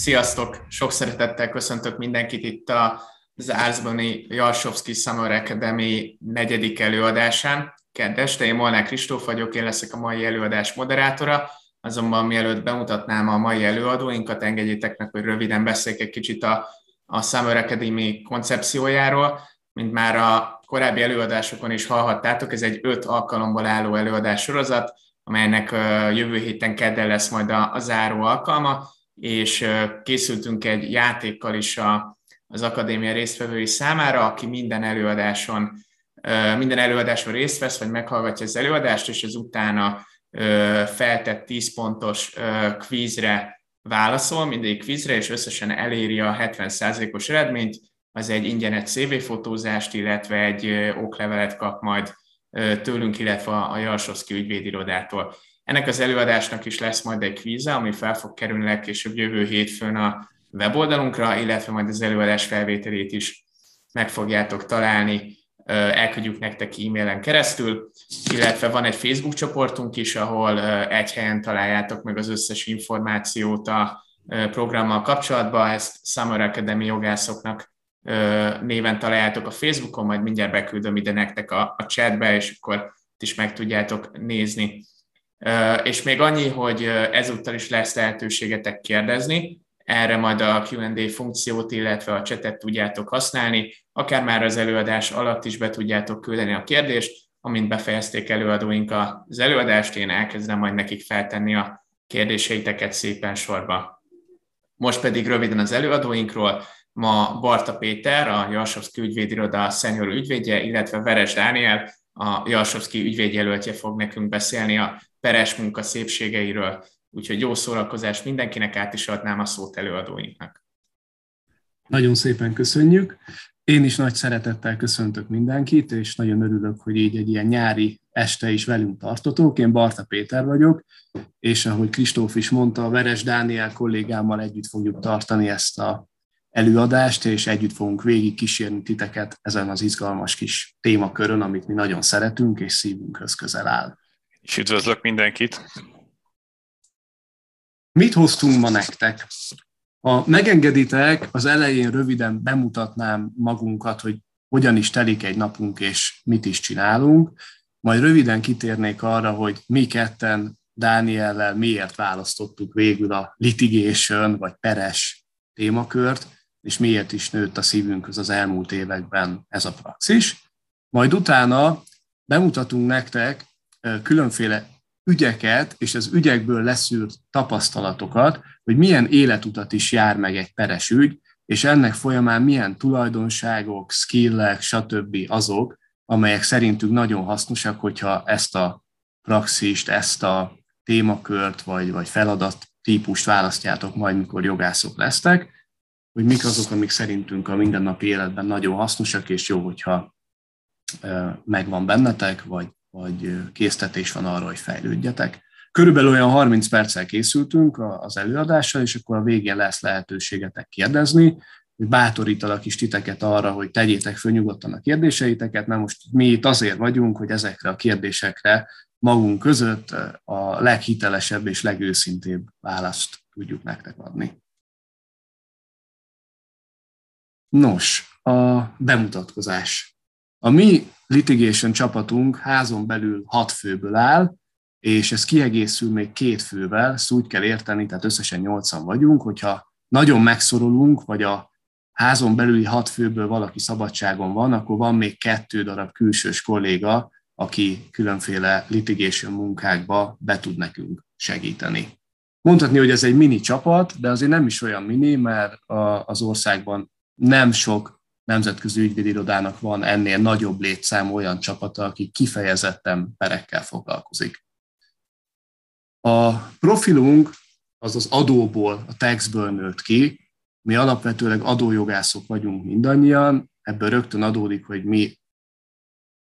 Sziasztok! Sok szeretettel köszöntök mindenkit itt az Árzbani Jalsovszki Summer Academy negyedik előadásán. Kedves, én Molnár Kristóf vagyok, én leszek a mai előadás moderátora, azonban mielőtt bemutatnám a mai előadóinkat, engedjétek meg, hogy röviden beszéljek egy kicsit a, a Summer Academy koncepciójáról. Mint már a korábbi előadásokon is hallhattátok, ez egy öt alkalomból álló előadás sorozat, amelynek jövő héten kedden lesz majd a, a záró alkalma, és készültünk egy játékkal is a, az akadémia résztvevői számára, aki minden előadáson, minden előadáson részt vesz, vagy meghallgatja az előadást, és az utána feltett 10 pontos kvízre válaszol, mindig kvízre, és összesen eléri a 70%-os eredményt, az egy ingyenes CV-fotózást, illetve egy oklevelet kap majd tőlünk, illetve a Jalsowski ügyvédirodától. Ennek az előadásnak is lesz majd egy kvíze, ami fel fog kerülni legkésőbb jövő hétfőn a weboldalunkra, illetve majd az előadás felvételét is meg fogjátok találni, elküldjük nektek e-mailen keresztül, illetve van egy Facebook csoportunk is, ahol egy helyen találjátok meg az összes információt a programmal kapcsolatban, ezt Summer Academy jogászoknak néven találjátok a Facebookon, majd mindjárt beküldöm ide nektek a, a chatbe, és akkor is meg tudjátok nézni. És még annyi, hogy ezúttal is lesz lehetőségetek kérdezni, erre majd a Q&A funkciót, illetve a chatet tudjátok használni, akár már az előadás alatt is be tudjátok küldeni a kérdést, amint befejezték előadóink az előadást, én elkezdem majd nekik feltenni a kérdéseiteket szépen sorba. Most pedig röviden az előadóinkról. Ma Barta Péter, a Jalsovszki ügyvédiroda szenyor ügyvédje, illetve Veres Dániel, a Jalsovszki ügyvédjelöltje fog nekünk beszélni a peres munka szépségeiről. Úgyhogy jó szórakozás mindenkinek, át is adnám a szót előadóinknak. Nagyon szépen köszönjük. Én is nagy szeretettel köszöntök mindenkit, és nagyon örülök, hogy így egy ilyen nyári este is velünk tartotok. Én Barta Péter vagyok, és ahogy Kristóf is mondta, Veres Dániel kollégámmal együtt fogjuk tartani ezt a előadást, és együtt fogunk végig kísérni titeket ezen az izgalmas kis témakörön, amit mi nagyon szeretünk, és szívünkhöz közel áll. És üdvözlök mindenkit! Mit hoztunk ma nektek? Ha megengeditek, az elején röviden bemutatnám magunkat, hogy hogyan is telik egy napunk, és mit is csinálunk. Majd röviden kitérnék arra, hogy mi ketten Dániellel miért választottuk végül a litigation vagy peres témakört, és miért is nőtt a szívünkhöz az elmúlt években ez a praxis. Majd utána bemutatunk nektek különféle ügyeket és az ügyekből leszűrt tapasztalatokat, hogy milyen életutat is jár meg egy peres ügy, és ennek folyamán milyen tulajdonságok, skillek, stb. azok, amelyek szerintünk nagyon hasznosak, hogyha ezt a praxist, ezt a témakört vagy, vagy feladat típust választjátok majd, mikor jogászok lesztek, hogy mik azok, amik szerintünk a mindennapi életben nagyon hasznosak, és jó, hogyha megvan bennetek, vagy vagy késztetés van arra, hogy fejlődjetek. Körülbelül olyan 30 perccel készültünk az előadással, és akkor a végén lesz lehetőségetek kérdezni, bátorítalak is titeket arra, hogy tegyétek föl nyugodtan a kérdéseiteket, mert most mi itt azért vagyunk, hogy ezekre a kérdésekre magunk között a leghitelesebb és legőszintébb választ tudjuk nektek adni. Nos, a bemutatkozás. A mi litigation csapatunk házon belül hat főből áll, és ez kiegészül még két fővel, ezt úgy kell érteni, tehát összesen nyolcan vagyunk, hogyha nagyon megszorulunk, vagy a házon belüli hat főből valaki szabadságon van, akkor van még kettő darab külsős kolléga, aki különféle litigation munkákba be tud nekünk segíteni. Mondhatni, hogy ez egy mini csapat, de azért nem is olyan mini, mert az országban nem sok nemzetközi ügyvédirodának van ennél nagyobb létszám olyan csapata, aki kifejezetten perekkel foglalkozik. A profilunk az az adóból, a taxből nőtt ki. Mi alapvetőleg adójogászok vagyunk mindannyian, ebből rögtön adódik, hogy mi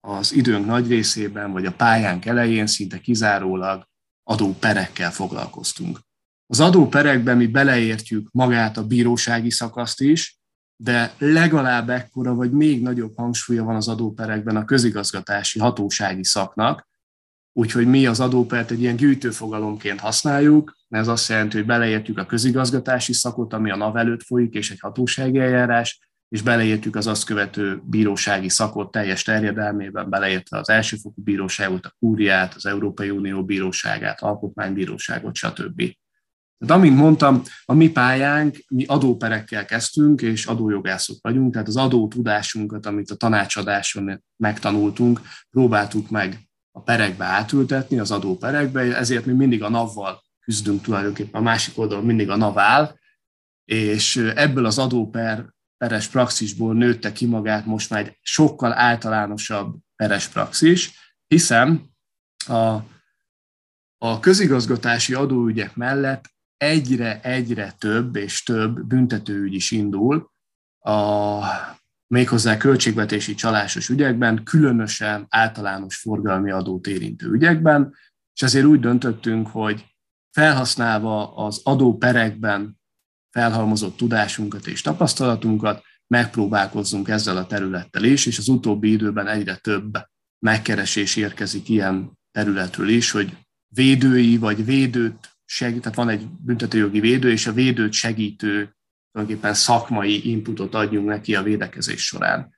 az időnk nagy részében, vagy a pályánk elején szinte kizárólag adóperekkel foglalkoztunk. Az adóperekben mi beleértjük magát a bírósági szakaszt is, de legalább ekkora vagy még nagyobb hangsúlya van az adóperekben a közigazgatási hatósági szaknak, úgyhogy mi az adópert egy ilyen gyűjtőfogalomként használjuk, ez azt jelenti, hogy beleértjük a közigazgatási szakot, ami a NAV előtt folyik, és egy hatósági eljárás, és beleértjük az azt követő bírósági szakot teljes terjedelmében, beleértve az elsőfokú bíróságot, a kúriát, az Európai Unió bíróságát, alkotmánybíróságot, stb. Tehát amint mondtam, a mi pályánk, mi adóperekkel kezdtünk, és adójogászok vagyunk, tehát az adótudásunkat, amit a tanácsadáson megtanultunk, próbáltuk meg a perekbe átültetni, az adóperekbe, ezért mi mindig a NAV-val küzdünk tulajdonképpen, a másik oldalon mindig a NAV áll, és ebből az adóper peres praxisból nőtte ki magát most már egy sokkal általánosabb peres praxis, hiszen a, a közigazgatási adóügyek mellett egyre-egyre több és több büntetőügy is indul, a, méghozzá költségvetési csalásos ügyekben, különösen általános forgalmi adót érintő ügyekben, és ezért úgy döntöttünk, hogy felhasználva az adóperekben felhalmozott tudásunkat és tapasztalatunkat, megpróbálkozzunk ezzel a területtel is, és az utóbbi időben egyre több megkeresés érkezik ilyen területről is, hogy védői vagy védőt segít, tehát van egy büntetőjogi védő, és a védőt segítő tulajdonképpen szakmai inputot adjunk neki a védekezés során.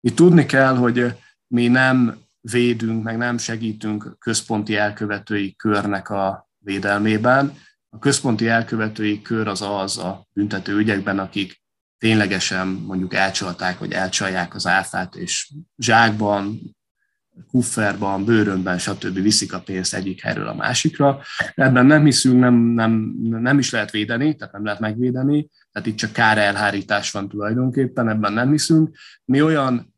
Itt tudni kell, hogy mi nem védünk, meg nem segítünk központi elkövetői körnek a védelmében. A központi elkövetői kör az az a büntető ügyekben, akik ténylegesen mondjuk elcsalták, vagy elcsalják az áfát, és zsákban, kufferban, bőrönben, stb. viszik a pénzt egyik helyről a másikra. Ebben nem hiszünk, nem, nem, nem is lehet védeni, tehát nem lehet megvédeni, tehát itt csak elhárítás van tulajdonképpen, ebben nem hiszünk. Mi olyan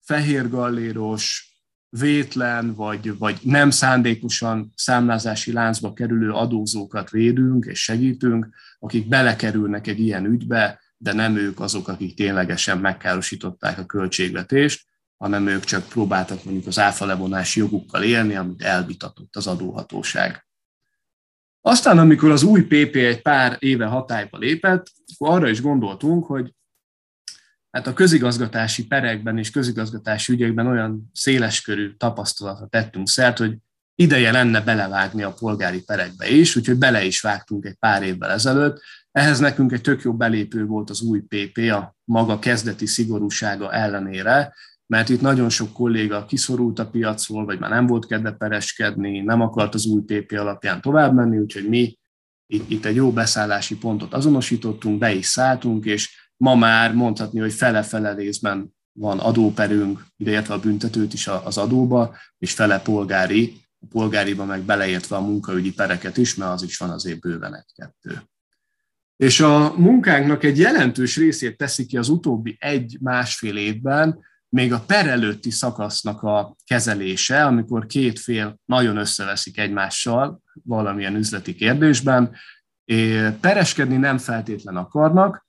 fehérgalléros, vétlen vagy, vagy nem szándékosan számlázási láncba kerülő adózókat védünk és segítünk, akik belekerülnek egy ilyen ügybe, de nem ők azok, akik ténylegesen megkárosították a költségvetést, hanem ők csak próbáltak mondjuk az áfa levonási jogukkal élni, amit elvitatott az adóhatóság. Aztán, amikor az új PP egy pár éve hatályba lépett, akkor arra is gondoltunk, hogy hát a közigazgatási perekben és közigazgatási ügyekben olyan széleskörű tapasztalatra tettünk szert, hogy ideje lenne belevágni a polgári perekbe is, úgyhogy bele is vágtunk egy pár évvel ezelőtt. Ehhez nekünk egy tök jó belépő volt az új PP a maga kezdeti szigorúsága ellenére, mert itt nagyon sok kolléga kiszorult a piacról, vagy már nem volt kedve pereskedni, nem akart az új PP alapján tovább menni, úgyhogy mi itt, itt egy jó beszállási pontot azonosítottunk, be is szálltunk, és ma már mondhatni, hogy fele-fele részben van adóperünk, ideértve a büntetőt is az adóba, és fele polgári, a polgáriba meg beleértve a munkaügyi pereket is, mert az is van azért bőven egy-kettő. És a munkánknak egy jelentős részét teszi ki az utóbbi egy-másfél évben még a per előtti szakasznak a kezelése, amikor két fél nagyon összeveszik egymással valamilyen üzleti kérdésben, pereskedni nem feltétlen akarnak,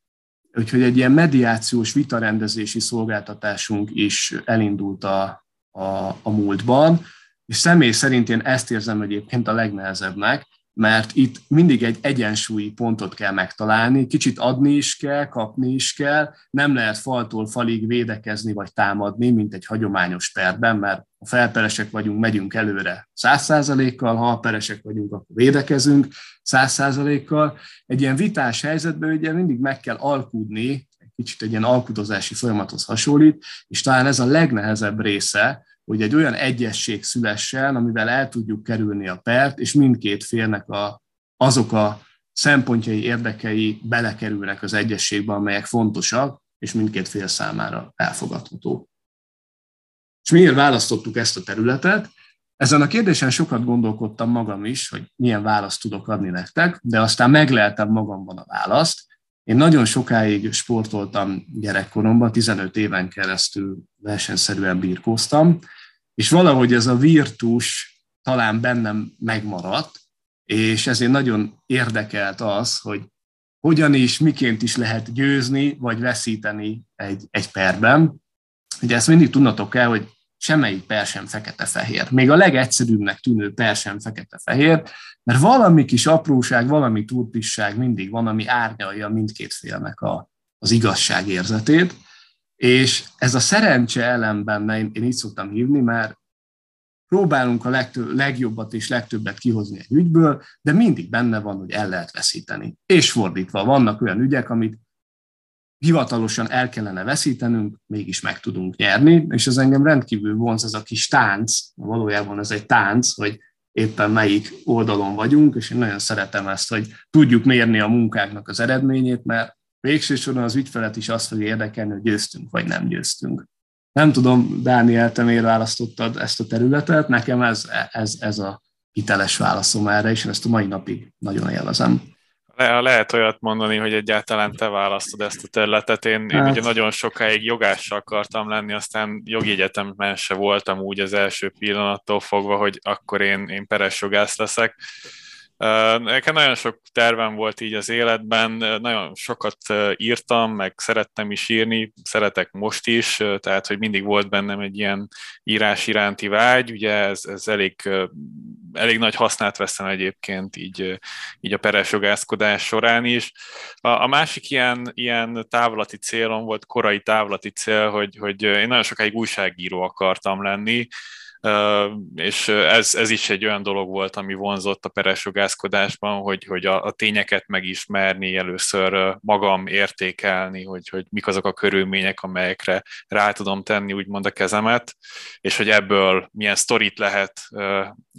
úgyhogy egy ilyen mediációs vitarendezési szolgáltatásunk is elindult a, a, a múltban, és személy szerint én ezt érzem egyébként a legnehezebbnek, mert itt mindig egy egyensúlyi pontot kell megtalálni, kicsit adni is kell, kapni is kell, nem lehet faltól falig védekezni vagy támadni, mint egy hagyományos perben, mert ha felperesek vagyunk, megyünk előre száz százalékkal, ha peresek vagyunk, akkor védekezünk száz százalékkal. Egy ilyen vitás helyzetben ugye mindig meg kell alkudni, egy kicsit egy ilyen alkudozási folyamathoz hasonlít, és talán ez a legnehezebb része, hogy egy olyan egyesség szülessen, amivel el tudjuk kerülni a pert, és mindkét félnek a, azok a szempontjai, érdekei belekerülnek az egyességbe, amelyek fontosak, és mindkét fél számára elfogadható. És miért választottuk ezt a területet? Ezen a kérdésen sokat gondolkodtam magam is, hogy milyen választ tudok adni nektek, de aztán megleltem magamban a választ, én nagyon sokáig sportoltam gyerekkoromban, 15 éven keresztül versenyszerűen birkóztam, és valahogy ez a virtus talán bennem megmaradt, és ezért nagyon érdekelt az, hogy hogyan is, miként is lehet győzni, vagy veszíteni egy, egy perben. Ugye ezt mindig tudnatok kell, hogy semmelyik per sem fekete-fehér. Még a legegyszerűbbnek tűnő per sem fekete-fehér, mert valami kis apróság, valami turpisság mindig van, ami árnyalja mindkét félnek a, az igazság érzetét. És ez a szerencse elem benne, én, én így szoktam hívni, mert próbálunk a legtöbb, legjobbat és legtöbbet kihozni egy ügyből, de mindig benne van, hogy el lehet veszíteni. És fordítva, vannak olyan ügyek, amit hivatalosan el kellene veszítenünk, mégis meg tudunk nyerni, és ez engem rendkívül vonz, ez a kis tánc, valójában ez egy tánc, hogy éppen melyik oldalon vagyunk, és én nagyon szeretem ezt, hogy tudjuk mérni a munkáknak az eredményét, mert végső soron az ügyfelet is azt fog érdekelni, hogy győztünk vagy nem győztünk. Nem tudom, Dániel, te miért választottad ezt a területet, nekem ez, ez, ez a hiteles válaszom erre, és én ezt a mai napig nagyon élvezem. Le, lehet olyat mondani, hogy egyáltalán te választod ezt a területet. Én, hát. én ugye nagyon sokáig jogással akartam lenni, aztán jogi egyetemben se voltam úgy az első pillanattól fogva, hogy akkor én, én peres jogász leszek. Nekem nagyon sok tervem volt így az életben, nagyon sokat írtam, meg szerettem is írni, szeretek most is, tehát hogy mindig volt bennem egy ilyen írás iránti vágy, ugye ez, ez elég, elég nagy hasznát veszem egyébként így, így a peres jogászkodás során is. A, a másik ilyen, ilyen távlati célom volt, korai távlati cél, hogy, hogy én nagyon sokáig újságíró akartam lenni, és ez, ez is egy olyan dolog volt, ami vonzott a peres jogászkodásban, hogy, hogy a, a tényeket megismerni, először magam értékelni, hogy, hogy mik azok a körülmények, amelyekre rá tudom tenni úgymond a kezemet, és hogy ebből milyen sztorit lehet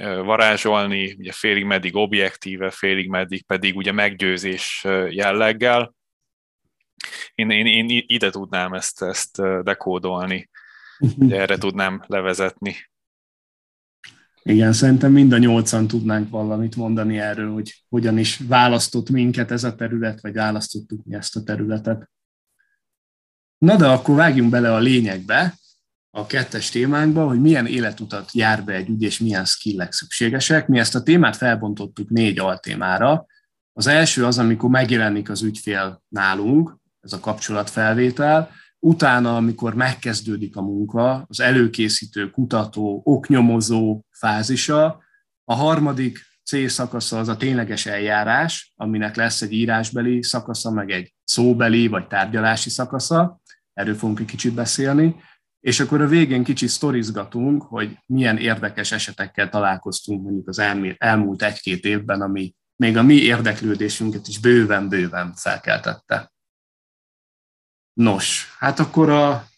varázsolni, ugye félig meddig objektíve, félig meddig pedig ugye meggyőzés jelleggel. Én, én, én ide tudnám ezt, ezt dekódolni, erre tudnám levezetni. Igen, szerintem mind a nyolcan tudnánk valamit mondani erről, hogy hogyan is választott minket ez a terület, vagy választottuk mi ezt a területet. Na de akkor vágjunk bele a lényegbe, a kettes témánkba, hogy milyen életutat jár be egy ügy, és milyen skillek szükségesek. Mi ezt a témát felbontottuk négy altémára. Az első az, amikor megjelenik az ügyfél nálunk, ez a kapcsolatfelvétel, Utána, amikor megkezdődik a munka, az előkészítő, kutató, oknyomozó fázisa, a harmadik C szakasza az a tényleges eljárás, aminek lesz egy írásbeli szakasza, meg egy szóbeli vagy tárgyalási szakasza, erről fogunk egy kicsit beszélni, és akkor a végén kicsit sztorizgatunk, hogy milyen érdekes esetekkel találkoztunk mondjuk az elmúlt egy-két évben, ami még a mi érdeklődésünket is bőven-bőven felkeltette. Nos, hát akkor a,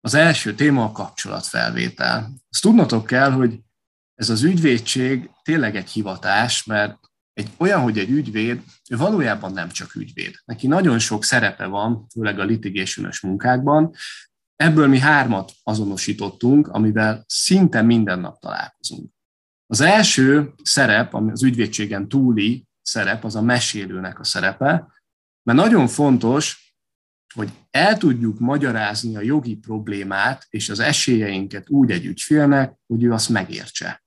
az első téma a kapcsolatfelvétel. Azt tudnotok kell, hogy ez az ügyvédség tényleg egy hivatás, mert egy olyan, hogy egy ügyvéd, ő valójában nem csak ügyvéd. Neki nagyon sok szerepe van, főleg a litigation munkákban. Ebből mi hármat azonosítottunk, amivel szinte minden nap találkozunk. Az első szerep, ami az ügyvédségen túli szerep, az a mesélőnek a szerepe, mert nagyon fontos, hogy el tudjuk magyarázni a jogi problémát és az esélyeinket úgy egy ügyfélnek, hogy ő azt megértse.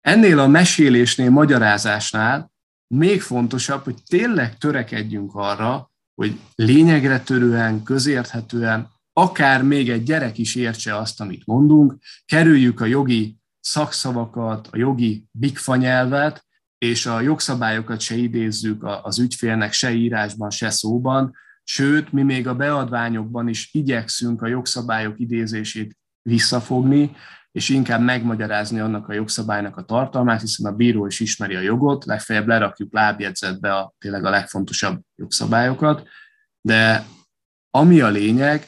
Ennél a mesélésnél, magyarázásnál még fontosabb, hogy tényleg törekedjünk arra, hogy lényegre törően, közérthetően, akár még egy gyerek is értse azt, amit mondunk, kerüljük a jogi szakszavakat, a jogi bigfa nyelvet, és a jogszabályokat se idézzük az ügyfélnek se írásban, se szóban, Sőt, mi még a beadványokban is igyekszünk a jogszabályok idézését visszafogni, és inkább megmagyarázni annak a jogszabálynak a tartalmát, hiszen a bíró is ismeri a jogot, legfeljebb lerakjuk lábjegyzetbe a, tényleg a legfontosabb jogszabályokat, de ami a lényeg,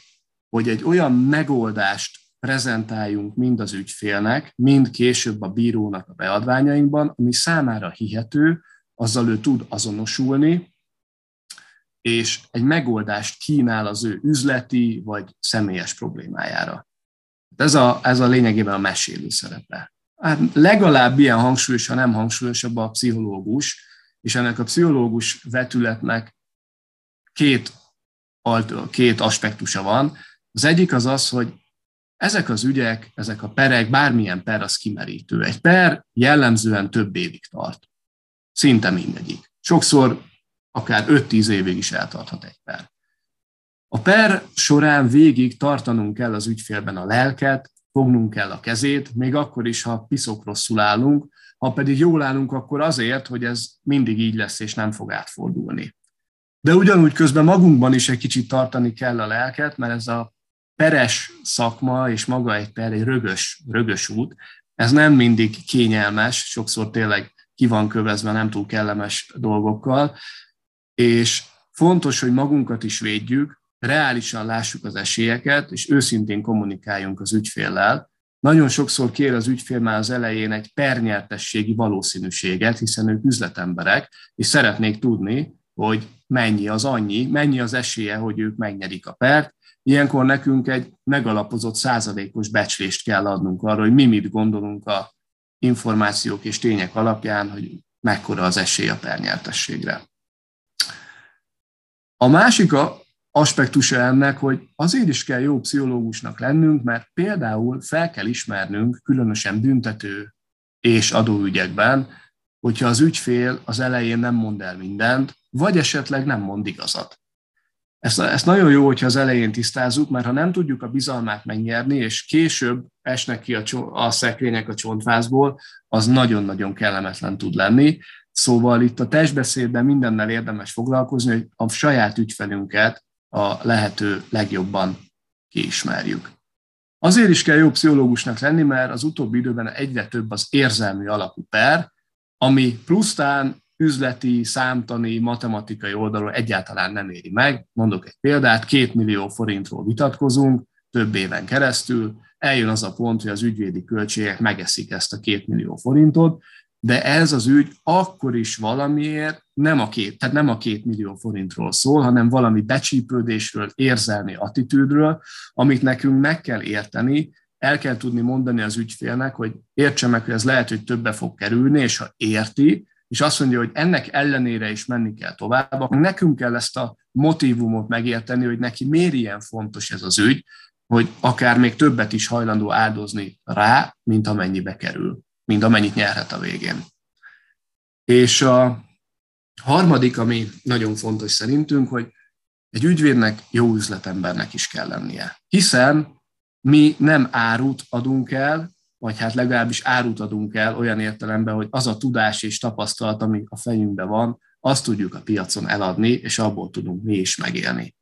hogy egy olyan megoldást prezentáljunk mind az ügyfélnek, mind később a bírónak a beadványainkban, ami számára hihető, azzal ő tud azonosulni, és egy megoldást kínál az ő üzleti vagy személyes problémájára. Ez a, ez a lényegében a mesélő szerepe. Hát legalább ilyen hangsúlyos, ha nem hangsúlyosabb a pszichológus, és ennek a pszichológus vetületnek két, két aspektusa van. Az egyik az az, hogy ezek az ügyek, ezek a perek, bármilyen per az kimerítő. Egy per jellemzően több évig tart. Szinte mindegyik. Sokszor akár 5-10 évig is eltarthat egy per. A per során végig tartanunk kell az ügyfélben a lelket, fognunk kell a kezét, még akkor is, ha piszok rosszul állunk, ha pedig jól állunk, akkor azért, hogy ez mindig így lesz, és nem fog átfordulni. De ugyanúgy közben magunkban is egy kicsit tartani kell a lelket, mert ez a peres szakma, és maga egy per, egy rögös, rögös út, Ez nem mindig kényelmes, sokszor tényleg ki van kövezve nem túl kellemes dolgokkal, és fontos, hogy magunkat is védjük, reálisan lássuk az esélyeket, és őszintén kommunikáljunk az ügyféllel. Nagyon sokszor kér az ügyfél már az elején egy pernyertességi valószínűséget, hiszen ők üzletemberek, és szeretnék tudni, hogy mennyi az annyi, mennyi az esélye, hogy ők megnyerik a pert. Ilyenkor nekünk egy megalapozott százalékos becslést kell adnunk arra, hogy mi mit gondolunk a információk és tények alapján, hogy mekkora az esély a pernyertességre. A másik a aspektusa ennek, hogy azért is kell jó pszichológusnak lennünk, mert például fel kell ismernünk, különösen büntető és adóügyekben, hogyha az ügyfél az elején nem mond el mindent, vagy esetleg nem mond igazat. Ezt, ezt nagyon jó, hogyha az elején tisztázzuk, mert ha nem tudjuk a bizalmát megnyerni, és később esnek ki a, a szekrények a csontvázból, az nagyon-nagyon kellemetlen tud lenni. Szóval itt a testbeszédben mindennel érdemes foglalkozni, hogy a saját ügyfelünket a lehető legjobban kiismerjük. Azért is kell jó pszichológusnak lenni, mert az utóbbi időben egyre több az érzelmi alapú per, ami plusztán üzleti, számtani, matematikai oldalról egyáltalán nem éri meg. Mondok egy példát, két millió forintról vitatkozunk több éven keresztül, eljön az a pont, hogy az ügyvédi költségek megeszik ezt a két millió forintot, de ez az ügy akkor is valamiért nem a két, tehát nem a két millió forintról szól, hanem valami becsípődésről, érzelmi attitűdről, amit nekünk meg kell érteni, el kell tudni mondani az ügyfélnek, hogy értse meg, hogy ez lehet, hogy többe fog kerülni, és ha érti, és azt mondja, hogy ennek ellenére is menni kell tovább, akkor nekünk kell ezt a motivumot megérteni, hogy neki miért ilyen fontos ez az ügy, hogy akár még többet is hajlandó áldozni rá, mint amennyibe kerül, mint amennyit nyerhet a végén. És a harmadik, ami nagyon fontos szerintünk, hogy egy ügyvédnek jó üzletembernek is kell lennie. Hiszen mi nem árut adunk el, vagy hát legalábbis árut adunk el olyan értelemben, hogy az a tudás és tapasztalat, ami a fejünkben van, azt tudjuk a piacon eladni, és abból tudunk mi is megélni.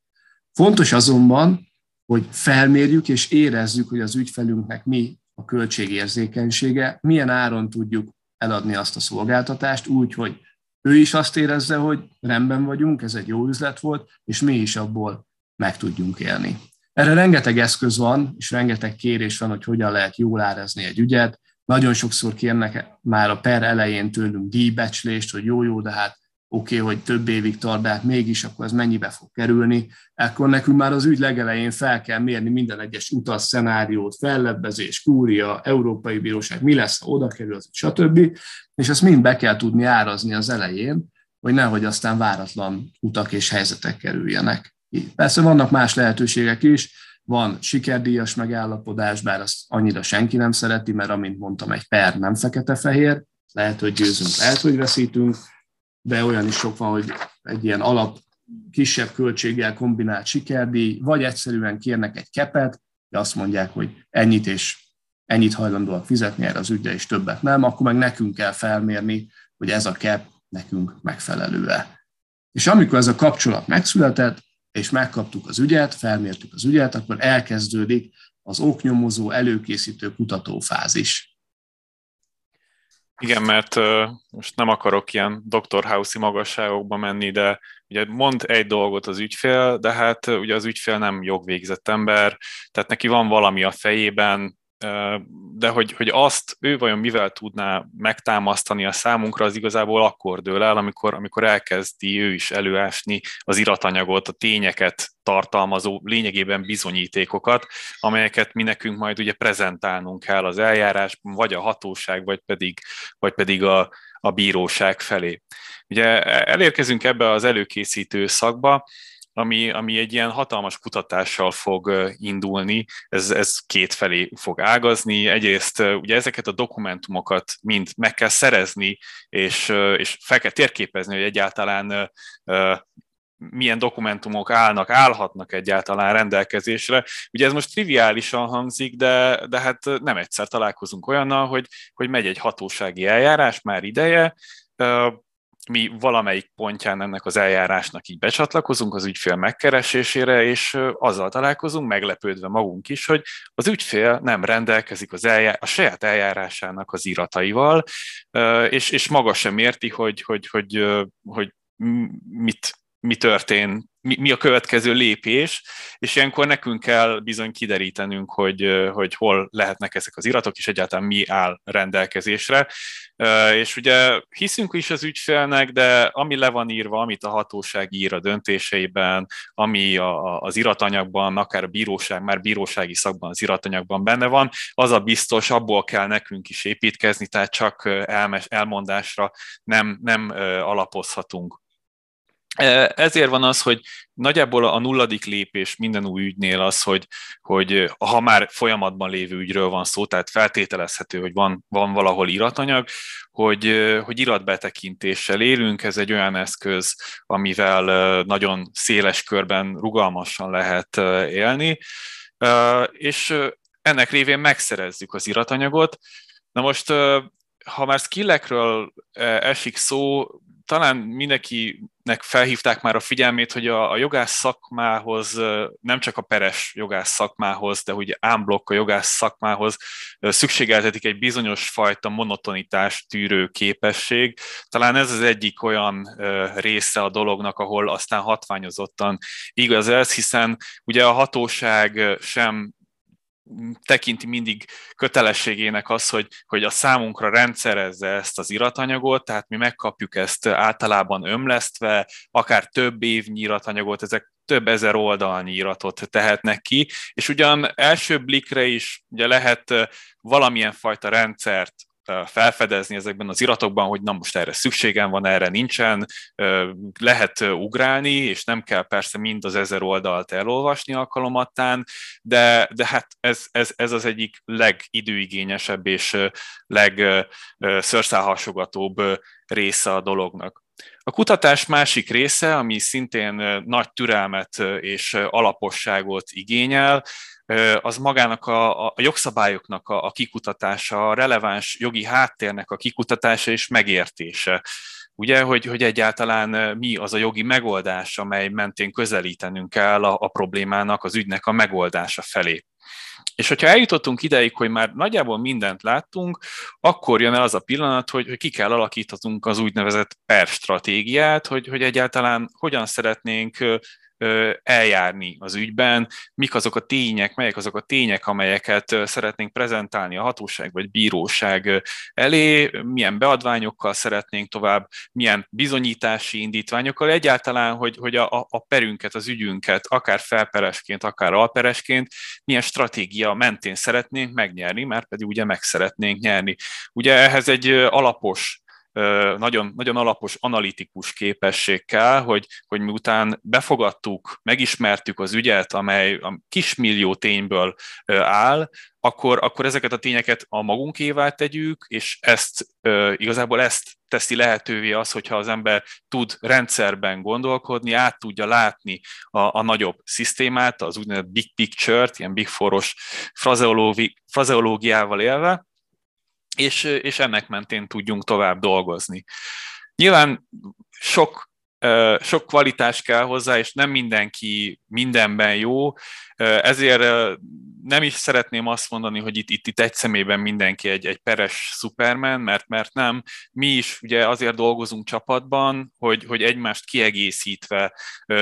Fontos azonban, hogy felmérjük és érezzük, hogy az ügyfelünknek mi a költségérzékenysége, milyen áron tudjuk eladni azt a szolgáltatást, úgy, hogy ő is azt érezze, hogy rendben vagyunk, ez egy jó üzlet volt, és mi is abból meg tudjunk élni. Erre rengeteg eszköz van, és rengeteg kérés van, hogy hogyan lehet jól árazni egy ügyet. Nagyon sokszor kérnek már a per elején tőlünk díjbecslést, hogy jó-jó, de hát oké, okay, hogy több évig tart, de hát mégis akkor ez mennyibe fog kerülni. Ekkor nekünk már az ügy legelején fel kell mérni minden egyes utas szenáriót, fellebbezés, kúria, Európai Bíróság, mi lesz, ha oda kerül, stb. És ezt mind be kell tudni árazni az elején, hogy nehogy aztán váratlan utak és helyzetek kerüljenek. Persze vannak más lehetőségek is, van sikerdíjas megállapodás, bár azt annyira senki nem szereti, mert amint mondtam, egy per nem fekete-fehér, lehet, hogy győzünk, lehet, hogy veszítünk, de olyan is sok van, hogy egy ilyen alap kisebb költséggel kombinált sikerdíj, vagy egyszerűen kérnek egy kepet, de azt mondják, hogy ennyit és ennyit hajlandóak fizetni erre az ügyre, és többet nem, akkor meg nekünk kell felmérni, hogy ez a kep nekünk megfelelő-e. És amikor ez a kapcsolat megszületett, és megkaptuk az ügyet, felmértük az ügyet, akkor elkezdődik az oknyomozó, előkészítő kutatófázis. Igen, mert uh, most nem akarok ilyen Dr. House-i magasságokba menni, de ugye mond egy dolgot az ügyfél, de hát ugye az ügyfél nem jogvégzett ember, tehát neki van valami a fejében, de hogy, hogy azt ő vajon mivel tudná megtámasztani a számunkra, az igazából akkor dől el, amikor, amikor elkezdi ő is előásni az iratanyagot, a tényeket tartalmazó lényegében bizonyítékokat, amelyeket mi nekünk majd ugye prezentálnunk kell az eljárásban, vagy a hatóság, vagy pedig, vagy pedig a, a bíróság felé. Ugye elérkezünk ebbe az előkészítő szakba, ami, ami egy ilyen hatalmas kutatással fog indulni, ez, ez két felé fog ágazni. Egyrészt ugye ezeket a dokumentumokat mind meg kell szerezni, és, és fel kell térképezni, hogy egyáltalán milyen dokumentumok állnak, állhatnak egyáltalán rendelkezésre. Ugye ez most triviálisan hangzik, de, de hát nem egyszer találkozunk olyannal, hogy, hogy megy egy hatósági eljárás már ideje, mi valamelyik pontján ennek az eljárásnak így becsatlakozunk az ügyfél megkeresésére, és azzal találkozunk, meglepődve magunk is, hogy az ügyfél nem rendelkezik az eljár, a saját eljárásának az irataival, és, és maga sem érti, hogy, hogy, hogy, hogy mit, mi történt, mi, mi a következő lépés, és ilyenkor nekünk kell bizony kiderítenünk, hogy, hogy hol lehetnek ezek az iratok, és egyáltalán mi áll rendelkezésre. És ugye hiszünk is az ügyfélnek, de ami le van írva, amit a hatóság ír a döntéseiben, ami a, az iratanyagban, akár a bíróság, már bírósági szakban az iratanyagban benne van, az a biztos, abból kell nekünk is építkezni, tehát csak elmes, elmondásra nem, nem alapozhatunk. Ezért van az, hogy nagyjából a nulladik lépés minden új ügynél az, hogy, hogy ha már folyamatban lévő ügyről van szó, tehát feltételezhető, hogy van, van valahol iratanyag, hogy, hogy iratbetekintéssel élünk, ez egy olyan eszköz, amivel nagyon széles körben rugalmasan lehet élni, és ennek révén megszerezzük az iratanyagot. Na most, ha már skillekről esik szó, talán mindenkinek felhívták már a figyelmét, hogy a, a jogász szakmához, nem csak a peres jogász szakmához, de ugye ámblokk a jogász szakmához szükségeltetik egy bizonyos fajta monotonitást tűrő képesség. Talán ez az egyik olyan része a dolognak, ahol aztán hatványozottan igaz ez, hiszen ugye a hatóság sem tekinti mindig kötelességének az, hogy, hogy a számunkra rendszerezze ezt az iratanyagot, tehát mi megkapjuk ezt általában ömlesztve, akár több évnyi iratanyagot, ezek több ezer oldalnyi iratot tehetnek ki, és ugyan első blikre is ugye lehet valamilyen fajta rendszert felfedezni ezekben az iratokban, hogy na most erre szükségem van, erre nincsen, lehet ugrálni, és nem kell persze mind az ezer oldalt elolvasni alkalomattán, de, de hát ez, ez, ez az egyik legidőigényesebb és legszörszálhasogatóbb része a dolognak. A kutatás másik része, ami szintén nagy türelmet és alaposságot igényel, az magának a, a jogszabályoknak a, a kikutatása, a releváns jogi háttérnek a kikutatása és megértése. Ugye, hogy, hogy egyáltalán mi az a jogi megoldás, amely mentén közelítenünk kell a, a problémának, az ügynek a megoldása felé. És hogyha eljutottunk ideig, hogy már nagyjából mindent láttunk, akkor jön el az a pillanat, hogy, hogy ki kell alakíthatunk az úgynevezett per stratégiát, hogy, hogy egyáltalán hogyan szeretnénk eljárni az ügyben, mik azok a tények, melyek azok a tények, amelyeket szeretnénk prezentálni a hatóság vagy bíróság elé, milyen beadványokkal szeretnénk tovább, milyen bizonyítási indítványokkal, egyáltalán, hogy, hogy a, a perünket, az ügyünket, akár felperesként, akár alperesként, milyen stratégia mentén szeretnénk megnyerni, mert pedig ugye meg szeretnénk nyerni. Ugye ehhez egy alapos nagyon, nagyon alapos analitikus képesség kell, hogy, hogy miután befogadtuk, megismertük az ügyet, amely a kismillió tényből áll, akkor, akkor ezeket a tényeket a magunkévá tegyük, és ezt igazából ezt teszi lehetővé az, hogyha az ember tud rendszerben gondolkodni, át tudja látni a, a nagyobb szisztémát, az úgynevezett big picture-t, ilyen big foros frazeológiával élve, és, és ennek mentén tudjunk tovább dolgozni. Nyilván sok, sok kvalitás kell hozzá, és nem mindenki mindenben jó, ezért nem is szeretném azt mondani, hogy itt, itt, itt egy szemében mindenki egy, egy peres szupermen, mert, mert nem. Mi is ugye azért dolgozunk csapatban, hogy, hogy egymást kiegészítve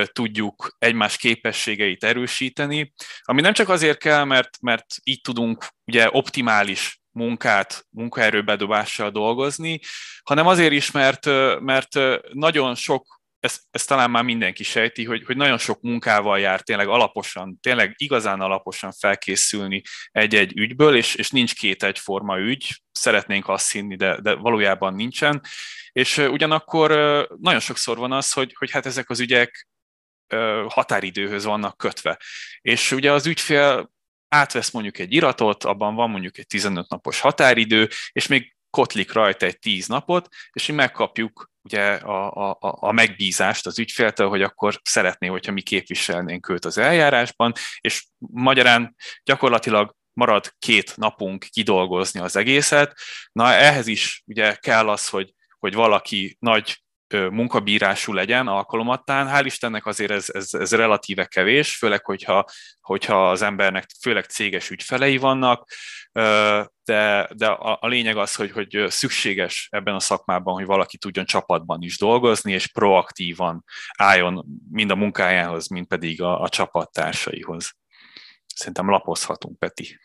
tudjuk egymás képességeit erősíteni, ami nem csak azért kell, mert, mert így tudunk ugye optimális munkát, munkaerőbedobással dolgozni, hanem azért is, mert, mert nagyon sok ezt, ezt talán már mindenki sejti, hogy, hogy nagyon sok munkával jár tényleg alaposan, tényleg igazán alaposan felkészülni egy-egy ügyből, és, és nincs két egyforma ügy, szeretnénk azt hinni, de, de valójában nincsen. És ugyanakkor nagyon sokszor van az, hogy, hogy hát ezek az ügyek határidőhöz vannak kötve. És ugye az ügyfél átvesz mondjuk egy iratot, abban van mondjuk egy 15 napos határidő, és még kotlik rajta egy 10 napot, és mi megkapjuk ugye a, a, a megbízást az ügyféltől, hogy akkor szeretné, hogyha mi képviselnénk őt az eljárásban, és magyarán gyakorlatilag marad két napunk kidolgozni az egészet. Na ehhez is ugye kell az, hogy, hogy valaki nagy munkabírású legyen alkalomattán. Hál' Istennek azért ez, ez, ez relatíve kevés, főleg, hogyha, hogyha az embernek főleg céges ügyfelei vannak, de, de a, a lényeg az, hogy, hogy szükséges ebben a szakmában, hogy valaki tudjon csapatban is dolgozni, és proaktívan álljon mind a munkájához, mind pedig a, a csapattársaihoz. Szerintem lapozhatunk, Peti.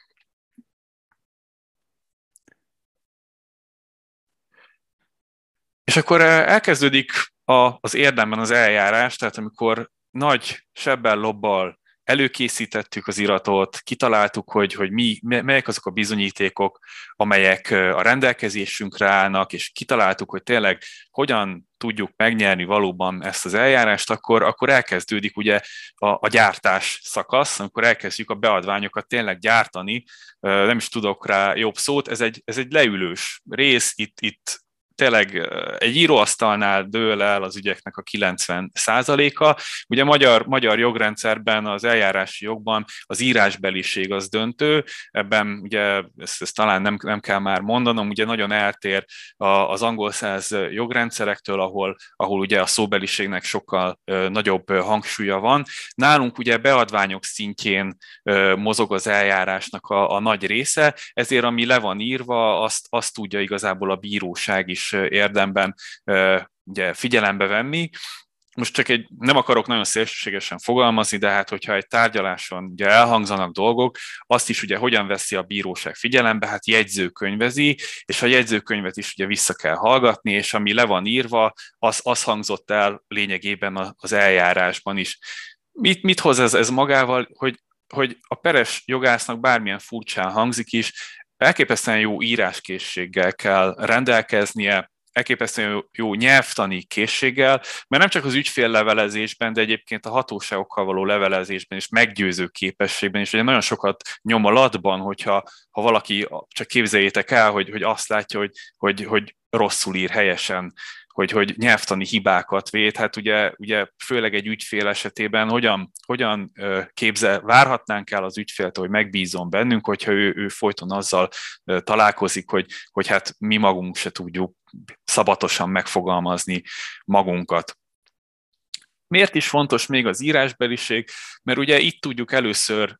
És akkor elkezdődik a, az érdemben az eljárás, tehát amikor nagy sebbel lobbal előkészítettük az iratot, kitaláltuk, hogy, hogy mi, melyek azok a bizonyítékok, amelyek a rendelkezésünkre állnak, és kitaláltuk, hogy tényleg hogyan tudjuk megnyerni valóban ezt az eljárást, akkor, akkor elkezdődik ugye a, a gyártás szakasz, amikor elkezdjük a beadványokat tényleg gyártani, nem is tudok rá jobb szót, ez egy, ez egy leülős rész, itt, itt tényleg egy íróasztalnál dől el az ügyeknek a 90 a Ugye magyar, magyar jogrendszerben, az eljárási jogban az írásbeliség az döntő, ebben ugye ezt, ezt talán nem, nem kell már mondanom, ugye nagyon eltér az angol száz jogrendszerektől, ahol, ahol ugye a szóbeliségnek sokkal nagyobb hangsúlya van. Nálunk ugye beadványok szintjén mozog az eljárásnak a, a nagy része, ezért ami le van írva, azt, azt tudja igazából a bíróság is érdemben ugye figyelembe venni. Most csak egy, nem akarok nagyon szélsőségesen fogalmazni, de hát hogyha egy tárgyaláson ugye elhangzanak dolgok, azt is ugye hogyan veszi a bíróság figyelembe, hát jegyzőkönyvezi, és a jegyzőkönyvet is ugye vissza kell hallgatni, és ami le van írva, az, az hangzott el lényegében az eljárásban is. Mit, mit hoz ez, ez magával, hogy, hogy a peres jogásznak bármilyen furcsán hangzik is, elképesztően jó íráskészséggel kell rendelkeznie, elképesztően jó nyelvtani készséggel, mert nem csak az ügyféllevelezésben, de egyébként a hatóságokkal való levelezésben és meggyőző képességben is, ugye nagyon sokat nyom a latban, hogyha ha valaki, csak képzeljétek el, hogy, hogy azt látja, hogy, hogy, hogy rosszul ír helyesen, hogy, hogy nyelvtani hibákat véd, hát ugye, ugye főleg egy ügyfél esetében hogyan, hogyan képzel, várhatnánk el az ügyféltől, hogy megbízom bennünk, hogyha ő, ő folyton azzal találkozik, hogy, hogy hát mi magunk se tudjuk szabatosan megfogalmazni magunkat. Miért is fontos még az írásbeliség? Mert ugye itt tudjuk először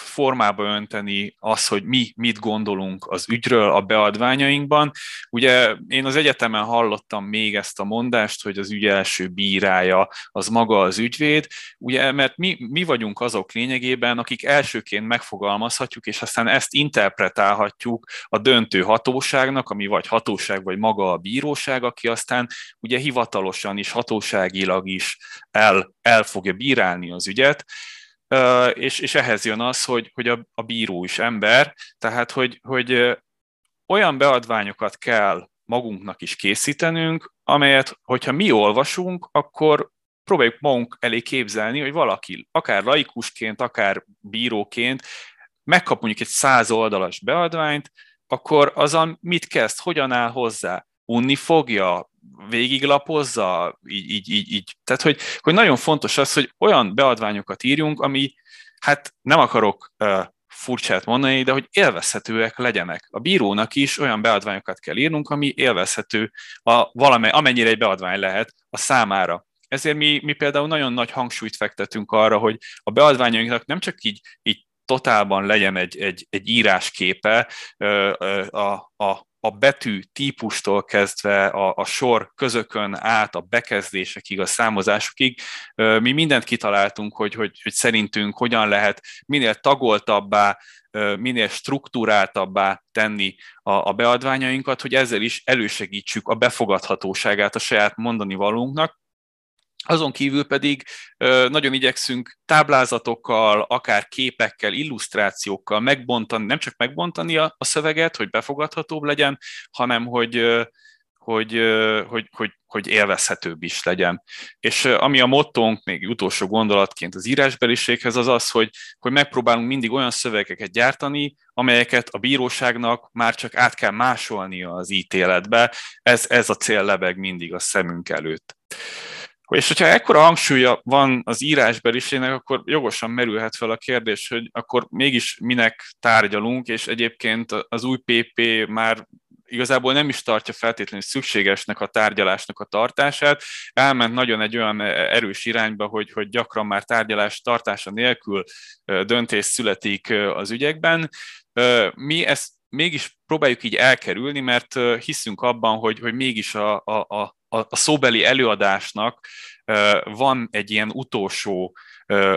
formába önteni az, hogy mi mit gondolunk az ügyről a beadványainkban. Ugye én az egyetemen hallottam még ezt a mondást, hogy az ügy első bírája az maga az ügyvéd, ugye, mert mi, mi vagyunk azok lényegében, akik elsőként megfogalmazhatjuk, és aztán ezt interpretálhatjuk a döntő hatóságnak, ami vagy hatóság, vagy maga a bíróság, aki aztán ugye hivatalosan is, hatóságilag is el, el fogja bírálni az ügyet és, és ehhez jön az, hogy, hogy a, a bíró is ember, tehát hogy, hogy olyan beadványokat kell magunknak is készítenünk, amelyet, hogyha mi olvasunk, akkor próbáljuk magunk elé képzelni, hogy valaki, akár laikusként, akár bíróként megkap mondjuk egy száz oldalas beadványt, akkor azon mit kezd, hogyan áll hozzá? Unni fogja, végiglapozza, így, így, így, így. Tehát, hogy, hogy nagyon fontos az, hogy olyan beadványokat írjunk, ami, hát nem akarok uh, furcsát mondani, de hogy élvezhetőek legyenek. A bírónak is olyan beadványokat kell írnunk, ami élvezhető, a valamely, amennyire egy beadvány lehet a számára. Ezért mi, mi például nagyon nagy hangsúlyt fektetünk arra, hogy a beadványainknak nem csak így, így totálban legyen egy, egy, egy írásképe a, a, a betű típustól kezdve a, a sor közökön át, a bekezdésekig, a számozásokig, mi mindent kitaláltunk, hogy, hogy, hogy szerintünk hogyan lehet minél tagoltabbá, minél struktúráltabbá tenni a, a beadványainkat, hogy ezzel is elősegítsük a befogadhatóságát a saját mondani valónknak, azon kívül pedig nagyon igyekszünk táblázatokkal, akár képekkel, illusztrációkkal megbontani, nem csak megbontani a, szöveget, hogy befogadhatóbb legyen, hanem hogy, hogy, hogy, hogy, hogy élvezhetőbb is legyen. És ami a mottónk, még utolsó gondolatként az írásbeliséghez, az az, hogy, hogy megpróbálunk mindig olyan szövegeket gyártani, amelyeket a bíróságnak már csak át kell másolnia az ítéletbe. Ez, ez a cél lebeg mindig a szemünk előtt. És hogyha ekkora hangsúlya van az írásbeliségnek, akkor jogosan merülhet fel a kérdés, hogy akkor mégis minek tárgyalunk, és egyébként az új PP már igazából nem is tartja feltétlenül szükségesnek a tárgyalásnak a tartását. Elment nagyon egy olyan erős irányba, hogy, hogy gyakran már tárgyalás tartása nélkül döntés születik az ügyekben. Mi ezt mégis próbáljuk így elkerülni, mert hiszünk abban, hogy, hogy mégis a, a, a, a szóbeli előadásnak van egy ilyen utolsó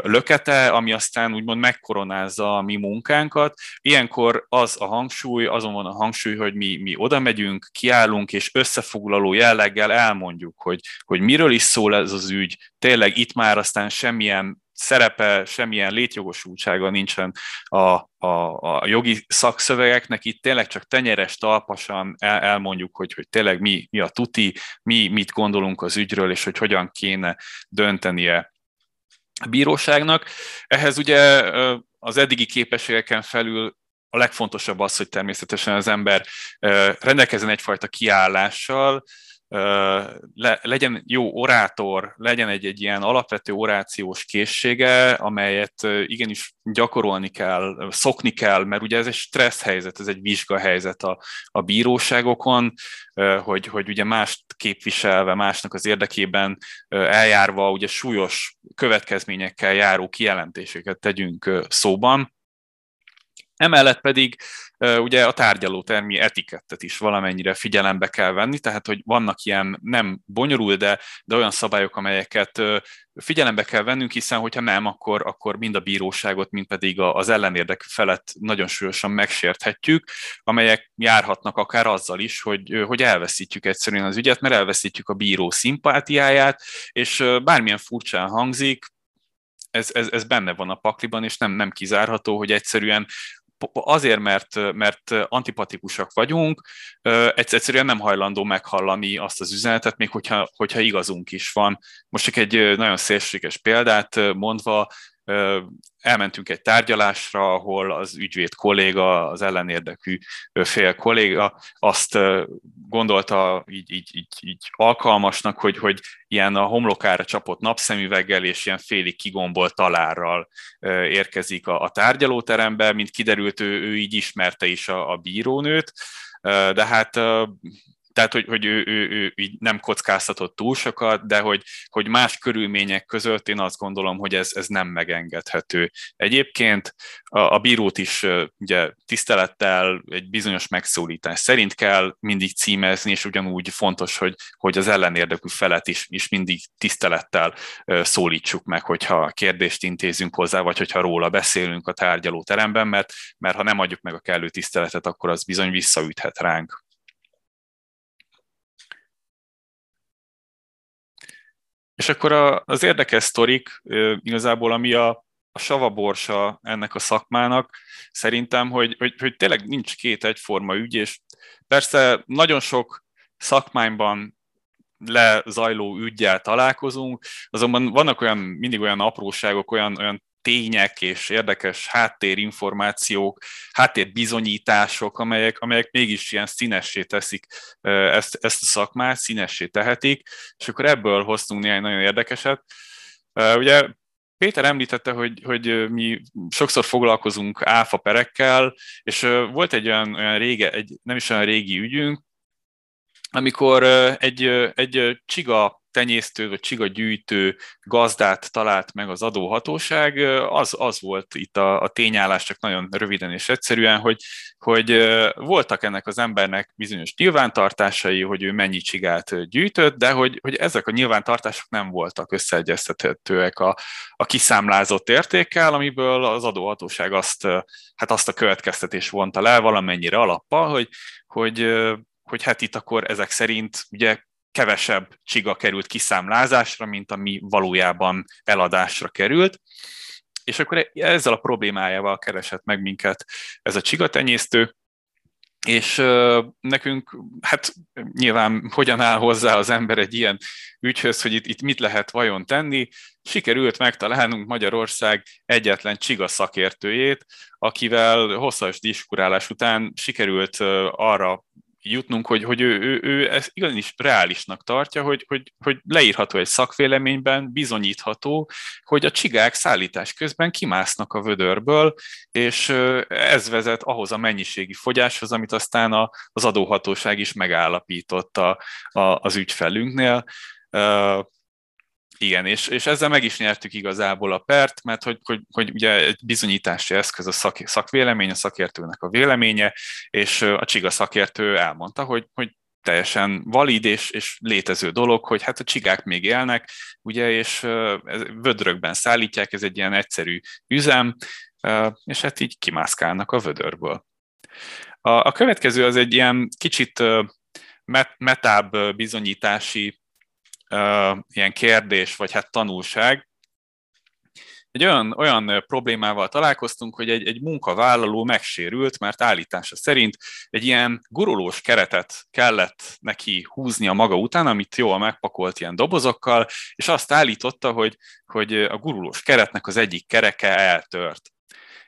lökete, ami aztán úgymond megkoronázza a mi munkánkat. Ilyenkor az a hangsúly, azon van a hangsúly, hogy mi, mi oda megyünk, kiállunk, és összefoglaló jelleggel elmondjuk, hogy, hogy miről is szól ez az ügy. Tényleg itt már aztán semmilyen szerepe, semmilyen létjogosultsága nincsen a, a, a jogi szakszövegeknek, itt tényleg csak tenyeres, talpasan el, elmondjuk, hogy, hogy tényleg mi, mi a tuti, mi mit gondolunk az ügyről, és hogy hogyan kéne döntenie a bíróságnak. Ehhez ugye az eddigi képességeken felül a legfontosabb az, hogy természetesen az ember rendelkezzen egyfajta kiállással, le, legyen jó orátor, legyen egy, egy ilyen alapvető orációs készsége, amelyet igenis gyakorolni kell, szokni kell, mert ugye ez egy stressz helyzet, ez egy vizsgahelyzet a, a bíróságokon, hogy, hogy ugye mást képviselve, másnak az érdekében eljárva ugye súlyos következményekkel járó kijelentéseket tegyünk szóban. Emellett pedig ugye a tárgyalótermi etikettet is valamennyire figyelembe kell venni, tehát hogy vannak ilyen nem bonyolult, de, de olyan szabályok, amelyeket figyelembe kell vennünk, hiszen hogyha nem, akkor, akkor mind a bíróságot, mind pedig az ellenérdek felett nagyon súlyosan megsérthetjük, amelyek járhatnak akár azzal is, hogy, hogy elveszítjük egyszerűen az ügyet, mert elveszítjük a bíró szimpátiáját, és bármilyen furcsán hangzik, ez, ez, ez benne van a pakliban, és nem, nem kizárható, hogy egyszerűen azért, mert, mert antipatikusak vagyunk, egyszerűen nem hajlandó meghallani azt az üzenetet, még hogyha, hogyha igazunk is van. Most csak egy nagyon szélséges példát mondva, elmentünk egy tárgyalásra, ahol az ügyvéd kolléga, az ellenérdekű fél kolléga azt gondolta így, így, így, így alkalmasnak, hogy, hogy ilyen a homlokára csapott napszemüveggel és ilyen félig kigombolt talárral érkezik a, a tárgyalóterembe, mint kiderült, ő, ő így ismerte is a, a bírónőt, de hát tehát hogy, hogy ő, ő, ő így nem kockáztatott túl sokat, de hogy, hogy más körülmények között én azt gondolom, hogy ez, ez nem megengedhető. Egyébként a, a bírót is ugye tisztelettel egy bizonyos megszólítás szerint kell mindig címezni, és ugyanúgy fontos, hogy, hogy az ellenérdekű felet is, is mindig tisztelettel szólítsuk meg, hogyha kérdést intézünk hozzá, vagy hogyha róla beszélünk a tárgyalóteremben, mert, mert ha nem adjuk meg a kellő tiszteletet, akkor az bizony visszaüthet ránk. És akkor a, az érdekes sztorik, igazából ami a, a savaborsa ennek a szakmának, szerintem, hogy, hogy, hogy tényleg nincs két egyforma ügy, és persze nagyon sok szakmányban lezajló ügyjel találkozunk, azonban vannak olyan, mindig olyan apróságok, olyan, olyan tények és érdekes háttérinformációk, háttérbizonyítások, amelyek, amelyek mégis ilyen színessé teszik ezt, ezt a szakmát, színessé tehetik, és akkor ebből hoztunk néhány nagyon érdekeset. Ugye Péter említette, hogy, hogy mi sokszor foglalkozunk áfa perekkel, és volt egy olyan, olyan rége, egy nem is olyan régi ügyünk, amikor egy, egy csiga tenyésztő vagy csiga gyűjtő gazdát talált meg az adóhatóság, az, az volt itt a, a tényállás, csak nagyon röviden és egyszerűen, hogy, hogy voltak ennek az embernek bizonyos nyilvántartásai, hogy ő mennyi csigát gyűjtött, de hogy, hogy ezek a nyilvántartások nem voltak összeegyeztethetőek a, a kiszámlázott értékkel, amiből az adóhatóság azt, hát azt a következtetés vonta le valamennyire alappal, hogy, hogy hogy hát itt akkor ezek szerint ugye kevesebb csiga került kiszámlázásra, mint ami valójában eladásra került. És akkor ezzel a problémájával keresett meg minket ez a csigatenyésztő, és nekünk, hát nyilván hogyan áll hozzá az ember egy ilyen ügyhöz, hogy itt, itt mit lehet vajon tenni, sikerült megtalálnunk Magyarország egyetlen csiga szakértőjét, akivel hosszas diskurálás után sikerült arra jutnunk, hogy, hogy ő, ő, ő ezt igenis reálisnak tartja, hogy, hogy, hogy leírható egy szakvéleményben, bizonyítható, hogy a csigák szállítás közben kimásznak a vödörből, és ez vezet ahhoz a mennyiségi fogyáshoz, amit aztán a, az adóhatóság is megállapított a, a, az ügyfelünknél. Igen, és, és ezzel meg is nyertük igazából a pert, mert hogy, hogy, hogy ugye egy bizonyítási eszköz a szak, szakvélemény, a szakértőnek a véleménye, és a csiga szakértő elmondta, hogy, hogy teljesen valid és, és létező dolog, hogy hát a csigák még élnek, ugye, és vödrökben szállítják, ez egy ilyen egyszerű üzem, és hát így kimászkálnak a vödörből. A, a következő az egy ilyen kicsit met, metább bizonyítási ilyen kérdés, vagy hát tanulság. Egy olyan, olyan problémával találkoztunk, hogy egy, egy munkavállaló megsérült, mert állítása szerint egy ilyen gurulós keretet kellett neki húzni a maga után, amit jól megpakolt ilyen dobozokkal, és azt állította, hogy, hogy a gurulós keretnek az egyik kereke eltört.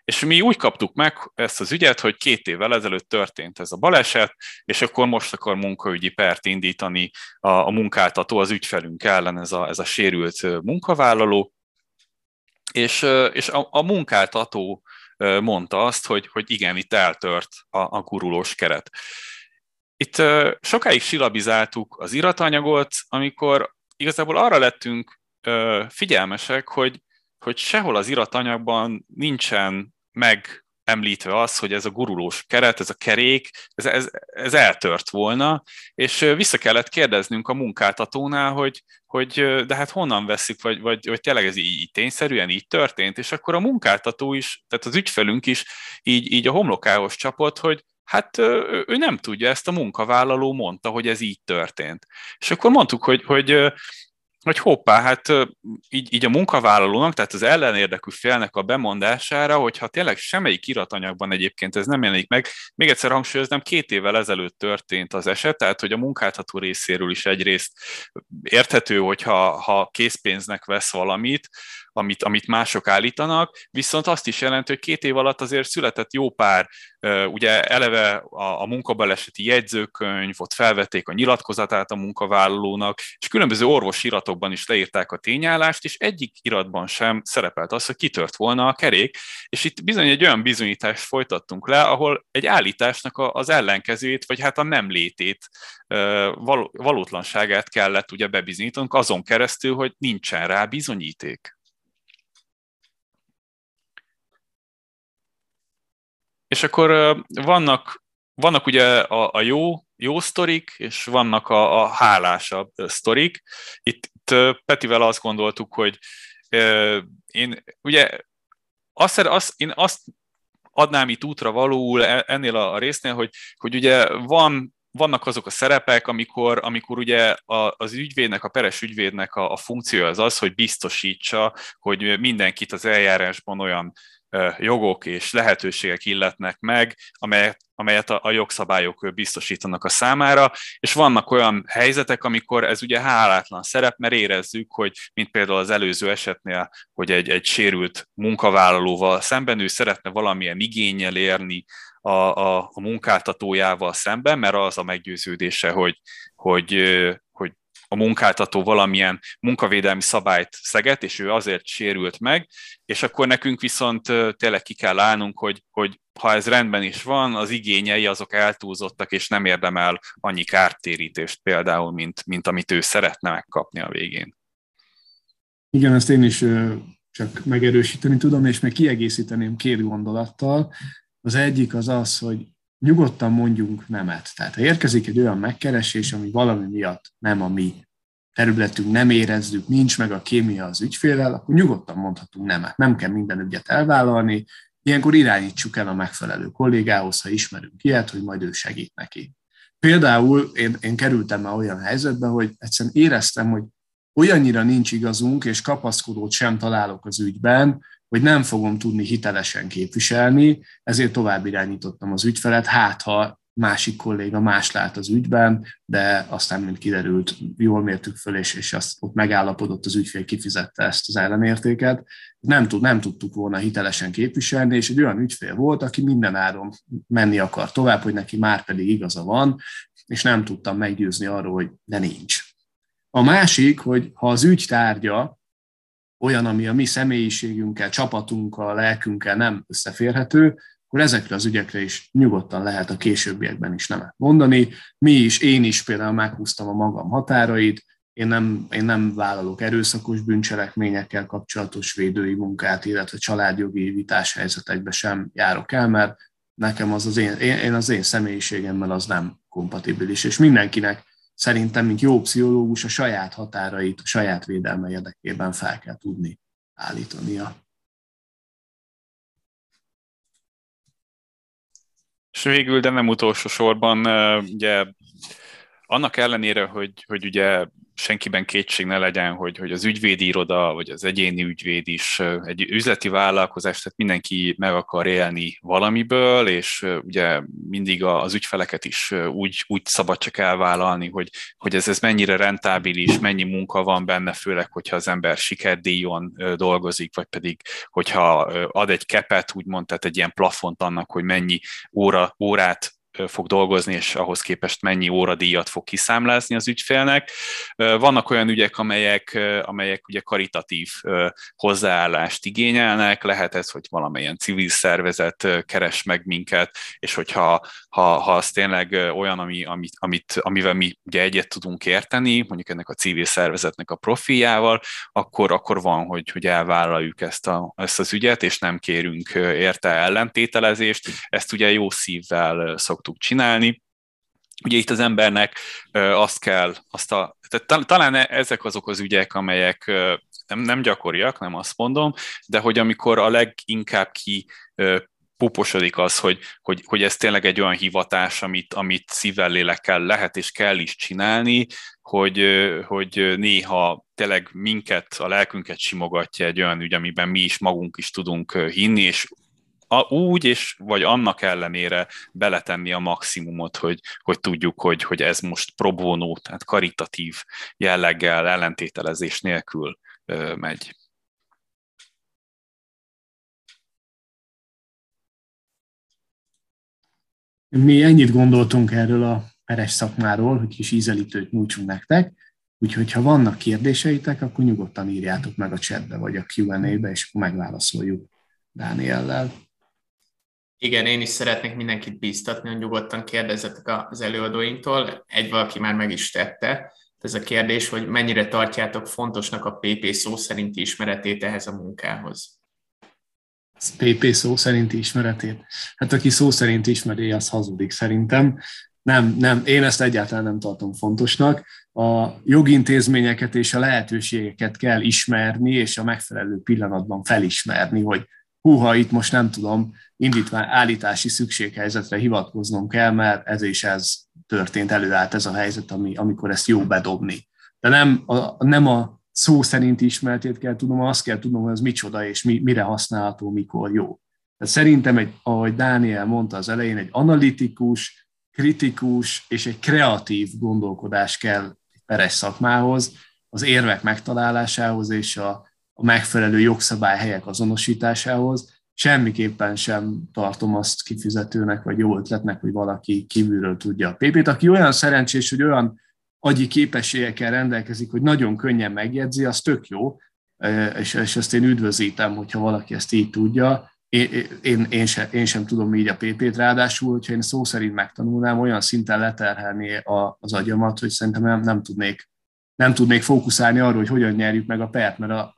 És mi úgy kaptuk meg ezt az ügyet, hogy két évvel ezelőtt történt ez a baleset, és akkor most akar munkaügyi pert indítani a, a munkáltató az ügyfelünk ellen, ez a, ez a sérült munkavállaló. És, és a, a munkáltató mondta azt, hogy, hogy igen, itt eltört a, a gurulós keret. Itt sokáig silabizáltuk az iratanyagot, amikor igazából arra lettünk figyelmesek, hogy, hogy sehol az iratanyagban nincsen meg említve az, hogy ez a gurulós keret, ez a kerék, ez, ez, ez eltört volna, és vissza kellett kérdeznünk a munkáltatónál, hogy, hogy de hát honnan veszik, vagy, vagy, vagy tényleg ez így, így tényszerűen így történt, és akkor a munkáltató is, tehát az ügyfelünk is így, így a homlokához csapott, hogy hát ő nem tudja, ezt a munkavállaló mondta, hogy ez így történt. És akkor mondtuk, hogy, hogy hogy hoppá, hát így, így a munkavállalónak, tehát az ellenérdekű félnek a bemondására, hogyha tényleg semmelyik iratanyagban egyébként ez nem jelenik meg, még egyszer hangsúlyoznám, két évvel ezelőtt történt az eset, tehát hogy a munkáltató részéről is egyrészt érthető, hogyha ha készpénznek vesz valamit, amit, amit mások állítanak, viszont azt is jelenti, hogy két év alatt azért született jó pár, ugye eleve a, a munkabaleseti jegyzőkönyv, ott felvették a nyilatkozatát a munkavállalónak, és különböző orvosi iratokban is leírták a tényállást, és egyik iratban sem szerepelt az, hogy kitört volna a kerék, és itt bizony egy olyan bizonyítást folytattunk le, ahol egy állításnak az ellenkezőjét, vagy hát a nem létét, valótlanságát kellett ugye bebizonyítanunk azon keresztül, hogy nincsen rá bizonyíték. És akkor vannak, vannak ugye a, a jó, jó sztorik, és vannak a, a hálásabb sztorik. Itt, itt Petivel azt gondoltuk, hogy én ugye azt, azt, én azt adnám itt útra valóul e, ennél a résznél, hogy, hogy ugye van vannak azok a szerepek, amikor, amikor ugye a, az ügyvédnek, a peres ügyvédnek a, a funkciója az az, hogy biztosítsa, hogy mindenkit az eljárásban olyan jogok és lehetőségek illetnek meg, amelyet, amelyet a, a jogszabályok biztosítanak a számára, és vannak olyan helyzetek, amikor ez ugye hálátlan szerep, mert érezzük, hogy mint például az előző esetnél, hogy egy, egy sérült munkavállalóval szemben ő szeretne valamilyen igényel érni a, a, a munkáltatójával szemben, mert az a meggyőződése, hogy, hogy, a munkáltató valamilyen munkavédelmi szabályt szeget, és ő azért sérült meg, és akkor nekünk viszont tényleg ki kell állnunk, hogy, hogy ha ez rendben is van, az igényei azok eltúlzottak, és nem érdemel annyi kártérítést például, mint, mint amit ő szeretne megkapni a végén. Igen, ezt én is csak megerősíteni tudom, és meg kiegészíteném két gondolattal. Az egyik az az, hogy nyugodtan mondjunk nemet. Tehát ha érkezik egy olyan megkeresés, ami valami miatt nem a mi területünk, nem érezzük, nincs meg a kémia az ügyfélel, akkor nyugodtan mondhatunk nemet. Nem kell minden ügyet elvállalni, ilyenkor irányítsuk el a megfelelő kollégához, ha ismerünk ilyet, hogy majd ő segít neki. Például én, én kerültem már olyan helyzetbe, hogy egyszerűen éreztem, hogy olyannyira nincs igazunk, és kapaszkodót sem találok az ügyben, hogy nem fogom tudni hitelesen képviselni, ezért tovább irányítottam az ügyfelet, hát ha másik kolléga más lát az ügyben, de aztán, mint kiderült, jól mértük föl, és, és azt ott megállapodott az ügyfél, kifizette ezt az ellenértéket. nem, tud, nem tudtuk volna hitelesen képviselni, és egy olyan ügyfél volt, aki minden áron menni akar tovább, hogy neki már pedig igaza van, és nem tudtam meggyőzni arról, hogy de nincs. A másik, hogy ha az ügy tárgya olyan, ami a mi személyiségünkkel, csapatunkkal, lelkünkkel nem összeférhető, akkor ezekre az ügyekre is nyugodtan lehet a későbbiekben is nemet mondani. Mi is, én is például meghúztam a magam határait, én nem, én nem vállalok erőszakos bűncselekményekkel kapcsolatos védői munkát, illetve családjogi vitáshelyzetekbe sem járok el, mert nekem az az én, én az én személyiségemmel az nem kompatibilis, és mindenkinek szerintem, mint jó pszichológus, a saját határait, a saját védelme érdekében fel kell tudni állítania. És végül, de nem utolsó sorban, ugye annak ellenére, hogy, hogy ugye senkiben kétség ne legyen, hogy, hogy az ügyvédi iroda, vagy az egyéni ügyvéd is egy üzleti vállalkozás, tehát mindenki meg akar élni valamiből, és ugye mindig az ügyfeleket is úgy, úgy szabad csak elvállalni, hogy, hogy ez, ez mennyire rentábilis, mennyi munka van benne, főleg, hogyha az ember sikerdíjon dolgozik, vagy pedig, hogyha ad egy kepet, úgymond, tehát egy ilyen plafont annak, hogy mennyi óra, órát fog dolgozni, és ahhoz képest mennyi óradíjat fog kiszámlázni az ügyfélnek. Vannak olyan ügyek, amelyek, amelyek ugye karitatív hozzáállást igényelnek, lehet ez, hogy valamilyen civil szervezet keres meg minket, és hogyha ha, ha az tényleg olyan, ami, amit, amit, amivel mi ugye egyet tudunk érteni, mondjuk ennek a civil szervezetnek a profiljával, akkor, akkor van, hogy, hogy elvállaljuk ezt, a, ezt az ügyet, és nem kérünk érte ellentételezést. Ezt ugye jó szívvel szoktuk szoktuk csinálni. Ugye itt az embernek azt kell, azt a, tehát talán e, ezek azok az ügyek, amelyek nem, nem gyakoriak, nem azt mondom, de hogy amikor a leginkább ki puposodik az, hogy, hogy, hogy ez tényleg egy olyan hivatás, amit, amit szívvel, lélekkel lehet és kell is csinálni, hogy, hogy néha tényleg minket, a lelkünket simogatja egy olyan ügy, amiben mi is magunk is tudunk hinni, és a, úgy, és vagy annak ellenére beletenni a maximumot, hogy, hogy tudjuk, hogy, hogy ez most pro bono, tehát karitatív jelleggel, ellentételezés nélkül ö, megy. Mi ennyit gondoltunk erről a peres szakmáról, hogy kis ízelítőt nyújtsunk nektek, úgyhogy ha vannak kérdéseitek, akkor nyugodtan írjátok meg a chatbe vagy a Q&A-be, és akkor megválaszoljuk Dániellel. Igen, én is szeretnék mindenkit bíztatni, hogy nyugodtan kérdezzetek az előadóinktól. Egy valaki már meg is tette. Ez a kérdés, hogy mennyire tartjátok fontosnak a PP szó szerinti ismeretét ehhez a munkához. PP szó szerinti ismeretét? Hát aki szó szerint ismeri, az hazudik szerintem. Nem, nem, én ezt egyáltalán nem tartom fontosnak. A jogintézményeket és a lehetőségeket kell ismerni, és a megfelelő pillanatban felismerni, hogy húha, itt most nem tudom, indítvány állítási szükséghelyzetre hivatkoznom kell, mert ez és ez történt, előállt ez a helyzet, ami, amikor ezt jó bedobni. De nem a, nem a szó szerint ismertét kell tudnom, azt kell tudnom, hogy az micsoda és mi, mire használható, mikor jó. Tehát szerintem, egy, ahogy Dániel mondta az elején, egy analitikus, kritikus és egy kreatív gondolkodás kell egy peres szakmához, az érvek megtalálásához és a, a megfelelő jogszabályhelyek azonosításához, semmiképpen sem tartom azt kifizetőnek, vagy jó ötletnek, hogy valaki kívülről tudja a PP-t. Aki olyan szerencsés, hogy olyan agyi képességekkel rendelkezik, hogy nagyon könnyen megjegyzi, az tök jó, és, és ezt én üdvözítem, hogyha valaki ezt így tudja. Én, én, én, sem, én sem tudom így a PP-t, ráadásul, hogyha én szó szerint megtanulnám, olyan szinten leterhelni a, az agyamat, hogy szerintem nem, nem tudnék nem tudnék fókuszálni arra, hogy hogyan nyerjük meg a pert, mert a,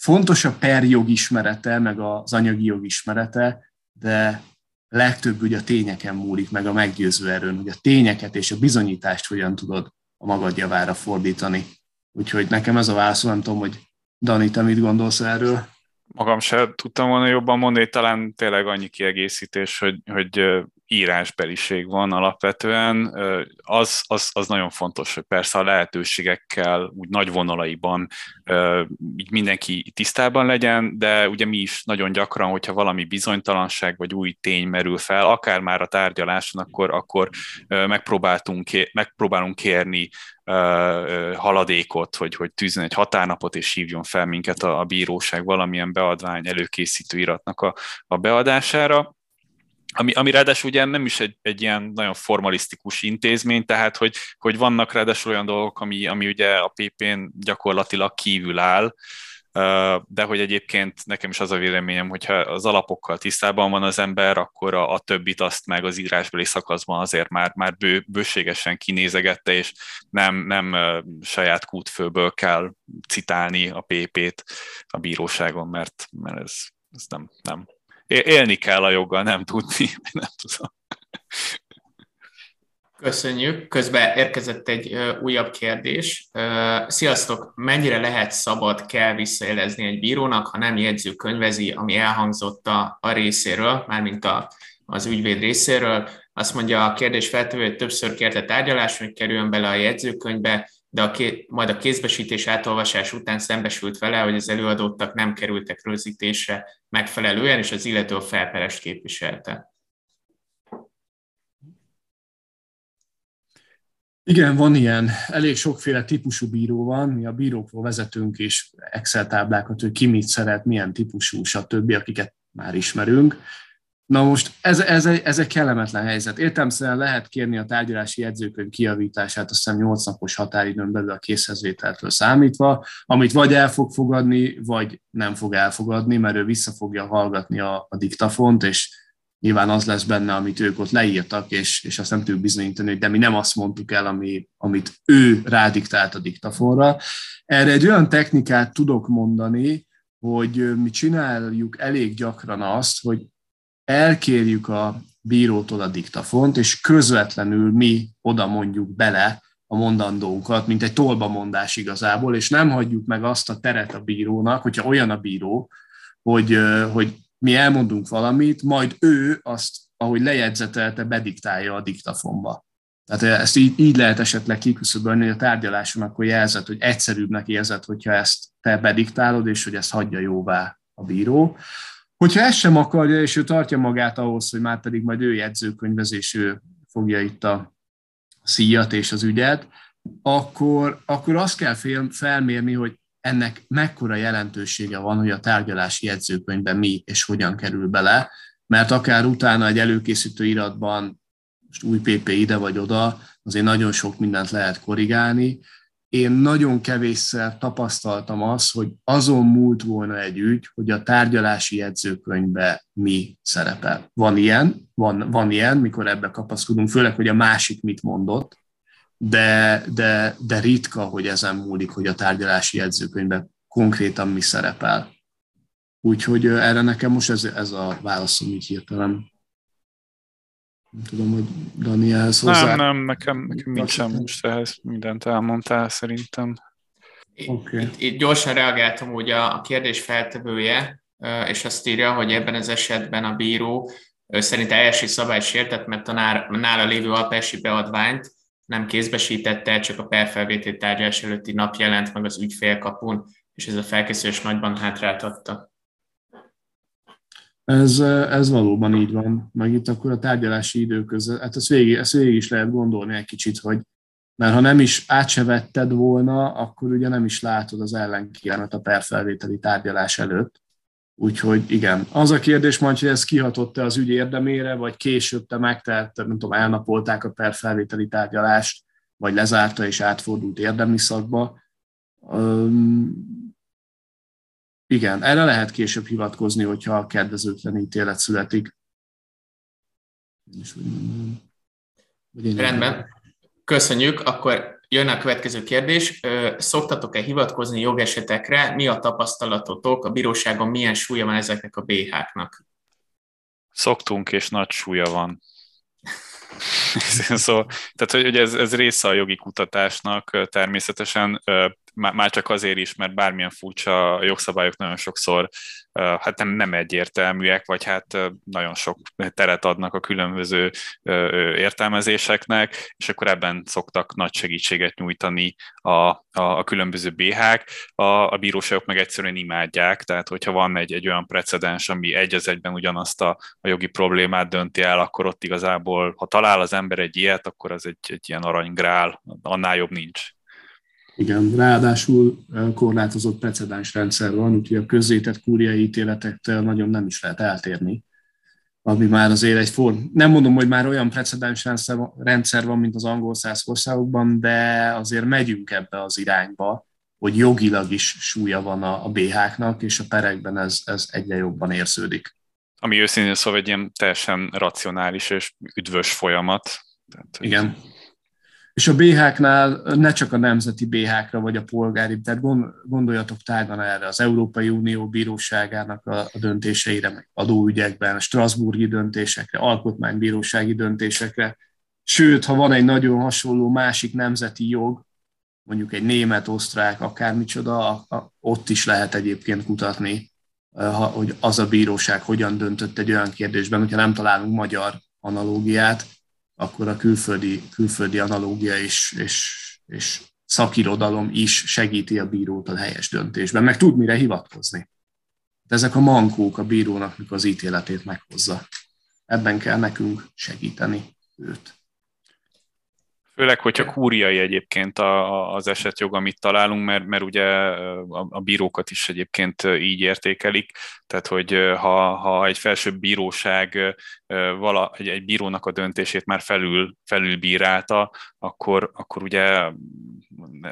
Fontos a per jogismerete, meg az anyagi jogismerete, de legtöbb ugye a tényeken múlik, meg a meggyőző erőn, hogy a tényeket és a bizonyítást hogyan tudod a magad javára fordítani. Úgyhogy nekem ez a válasz, nem tudom, hogy Dani, te mit gondolsz erről? Magam se tudtam volna jobban mondani, talán tényleg annyi kiegészítés, hogy, hogy írásbeliség van alapvetően, az, az, az nagyon fontos, hogy persze a lehetőségekkel úgy nagy vonalaiban így mindenki tisztában legyen, de ugye mi is nagyon gyakran, hogyha valami bizonytalanság vagy új tény merül fel, akár már a tárgyaláson, akkor, akkor megpróbáltunk, megpróbálunk kérni haladékot, hogy, hogy tűzön egy határnapot, és hívjon fel minket a, a bíróság valamilyen beadvány előkészítő iratnak a, a beadására ami, ami ráadásul ugye nem is egy, egy ilyen nagyon formalisztikus intézmény, tehát hogy, hogy vannak ráadásul olyan dolgok, ami, ami ugye a PP-n gyakorlatilag kívül áll, de hogy egyébként nekem is az a véleményem, hogyha az alapokkal tisztában van az ember, akkor a, a többit azt meg az írásbeli szakaszban azért már, már bő, bőségesen kinézegette, és nem, nem saját kútfőből kell citálni a PP-t a bíróságon, mert, mert ez, ez nem, nem élni kell a joggal, nem tudni, nem tudom. Köszönjük. Közben érkezett egy újabb kérdés. Sziasztok! Mennyire lehet szabad kell visszaélezni egy bírónak, ha nem jegyzőkönyvezi, ami elhangzott a, a részéről, mármint a, az ügyvéd részéről? Azt mondja a kérdés feltevő, hogy többször kérte tárgyalás, hogy kerüljön bele a jegyzőkönyvbe, de a ké, majd a kézbesítés átolvasás után szembesült vele, hogy az előadottak nem kerültek rögzítésre megfelelően, és az illető a felperest képviselte. Igen, van ilyen. Elég sokféle típusú bíró van. Mi a bírókról vezetünk is Excel táblákat, hogy ki mit szeret, milyen típusú, stb., akiket már ismerünk. Na most ez, ez, egy, ez egy kellemetlen helyzet. Értelmszerűen lehet kérni a tárgyalási jegyzőkönyv kiavítását, azt hiszem 8 napos határidőn belül a készhezvételtől számítva, amit vagy el fog fogadni, vagy nem fog elfogadni, mert ő vissza fogja hallgatni a, a diktafont, és nyilván az lesz benne, amit ők ott leírtak, és, és azt nem tudjuk bizonyítani, de mi nem azt mondtuk el, ami, amit ő rádiktált a diktafonra. Erre egy olyan technikát tudok mondani, hogy mi csináljuk elég gyakran azt, hogy elkérjük a bírótól a diktafont, és közvetlenül mi oda mondjuk bele a mondandónkat, mint egy tolbamondás igazából, és nem hagyjuk meg azt a teret a bírónak, hogyha olyan a bíró, hogy, hogy mi elmondunk valamit, majd ő azt, ahogy lejegyzetelte, bediktálja a diktafonba. Tehát ezt így, így lehet esetleg kiküszöbölni, hogy a tárgyaláson akkor jelzett, hogy egyszerűbbnek érzed, hogyha ezt te bediktálod, és hogy ezt hagyja jóvá a bíró. Hogyha ezt sem akarja, és ő tartja magát ahhoz, hogy már pedig majd ő jegyzőkönyvezés, ő fogja itt a szíjat és az ügyet, akkor, akkor azt kell felmérni, hogy ennek mekkora jelentősége van, hogy a tárgyalási jegyzőkönyvben mi és hogyan kerül bele, mert akár utána egy előkészítő iratban, most új PP ide vagy oda, azért nagyon sok mindent lehet korrigálni, én nagyon kevésszer tapasztaltam azt, hogy azon múlt volna egy ügy, hogy a tárgyalási jegyzőkönyvbe mi szerepel. Van ilyen, van, van ilyen, mikor ebbe kapaszkodunk, főleg, hogy a másik mit mondott, de, de, de ritka, hogy ezen múlik, hogy a tárgyalási jegyzőkönyvbe konkrétan mi szerepel. Úgyhogy erre nekem most ez, ez a válaszom így hirtelen. Nem tudom, hogy Danielhez hozzá... Nem, nem, nekem, nekem nincsen most ehhez mindent elmondtál szerintem. Okay. Itt, itt gyorsan reagáltam úgy a, a kérdés feltevője, és azt írja, hogy ebben az esetben a bíró szerint eljárási szabály sértett, mert a nála lévő alpesi beadványt nem kézbesítette, csak a perfelvétel tárgyalás előtti nap jelent meg az ügyfélkapun, és ez a felkészülés nagyban hátráltatta. Ez, ez valóban így van. Meg itt akkor a tárgyalási idő között, hát ezt végig, ezt végig is lehet gondolni egy kicsit, hogy mert ha nem is át se vetted volna, akkor ugye nem is látod az ellenkérmet a perfelvételi tárgyalás előtt. Úgyhogy igen, az a kérdés majd, hogy ez kihatott-e az ügy érdemére, vagy később te megtelt, nem tudom, elnapolták a perfelvételi tárgyalást, vagy lezárta és átfordult érdemi szakba. Igen, erre lehet később hivatkozni, hogyha a kedvezőtlen ítélet születik. Rendben. Köszönjük. Akkor jön a következő kérdés. Szoktatok-e hivatkozni jogesetekre? Mi a tapasztalatotok? A bíróságon milyen súlya van ezeknek a BH-knak? Szoktunk, és nagy súlya van. szóval, tehát, hogy ez, ez része a jogi kutatásnak természetesen már csak azért is, mert bármilyen furcsa jogszabályok nagyon sokszor hát nem, nem egyértelműek, vagy hát nagyon sok teret adnak a különböző értelmezéseknek, és akkor ebben szoktak nagy segítséget nyújtani a, a, a különböző BH-k. A, a bíróságok meg egyszerűen imádják, tehát hogyha van egy, egy olyan precedens, ami egy az egyben ugyanazt a, a jogi problémát dönti el, akkor ott igazából, ha talál az ember egy ilyet, akkor az egy, egy ilyen aranygrál, annál jobb nincs. Igen, ráadásul korlátozott precedens rendszer van, úgyhogy a közzétett kúriai ítéletektől nagyon nem is lehet eltérni, ami már azért egy form. Nem mondom, hogy már olyan precedens rendszer van, mint az angol száz országokban, de azért megyünk ebbe az irányba, hogy jogilag is súlya van a, a BH-knak, és a perekben ez, ez egyre jobban érződik. Ami őszintén szóval egy ilyen teljesen racionális és üdvös folyamat. Tehát, Igen. És a BH-knál ne csak a nemzeti BH-kra vagy a polgári, tehát gondoljatok tágan erre az Európai Unió bíróságának a, döntéseire, meg adóügyekben, a Strasburgi döntésekre, alkotmánybírósági döntésekre. Sőt, ha van egy nagyon hasonló másik nemzeti jog, mondjuk egy német, osztrák, akármicsoda, ott is lehet egyébként kutatni, hogy az a bíróság hogyan döntött egy olyan kérdésben, hogyha nem találunk magyar analógiát, akkor a külföldi, külföldi analógia és, és, és szakirodalom is segíti a bírót a helyes döntésben, meg tud mire hivatkozni. De ezek a mankók a bírónak, mikor az ítéletét meghozza. Ebben kell nekünk segíteni őt. Főleg, hogyha kúriai egyébként a, az esetjog, amit találunk, mert, mert ugye a, a bírókat is egyébként így értékelik, tehát hogy ha, ha egy felsőbb bíróság vala, egy, egy bírónak a döntését már felül, felülbírálta, akkor, akkor ugye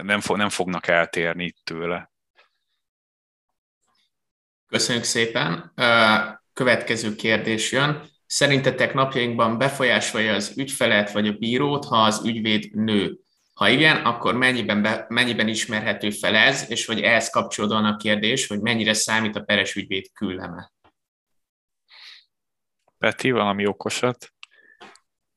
nem, fog, nem fognak eltérni tőle. Köszönjük szépen. Következő kérdés jön. Szerintetek napjainkban befolyásolja az ügyfelet vagy a bírót, ha az ügyvéd nő? Ha igen, akkor mennyiben, be, mennyiben ismerhető fel ez, és hogy ehhez kapcsolódóan a kérdés, hogy mennyire számít a peres ügyvéd külleme? Peti, valami okosat?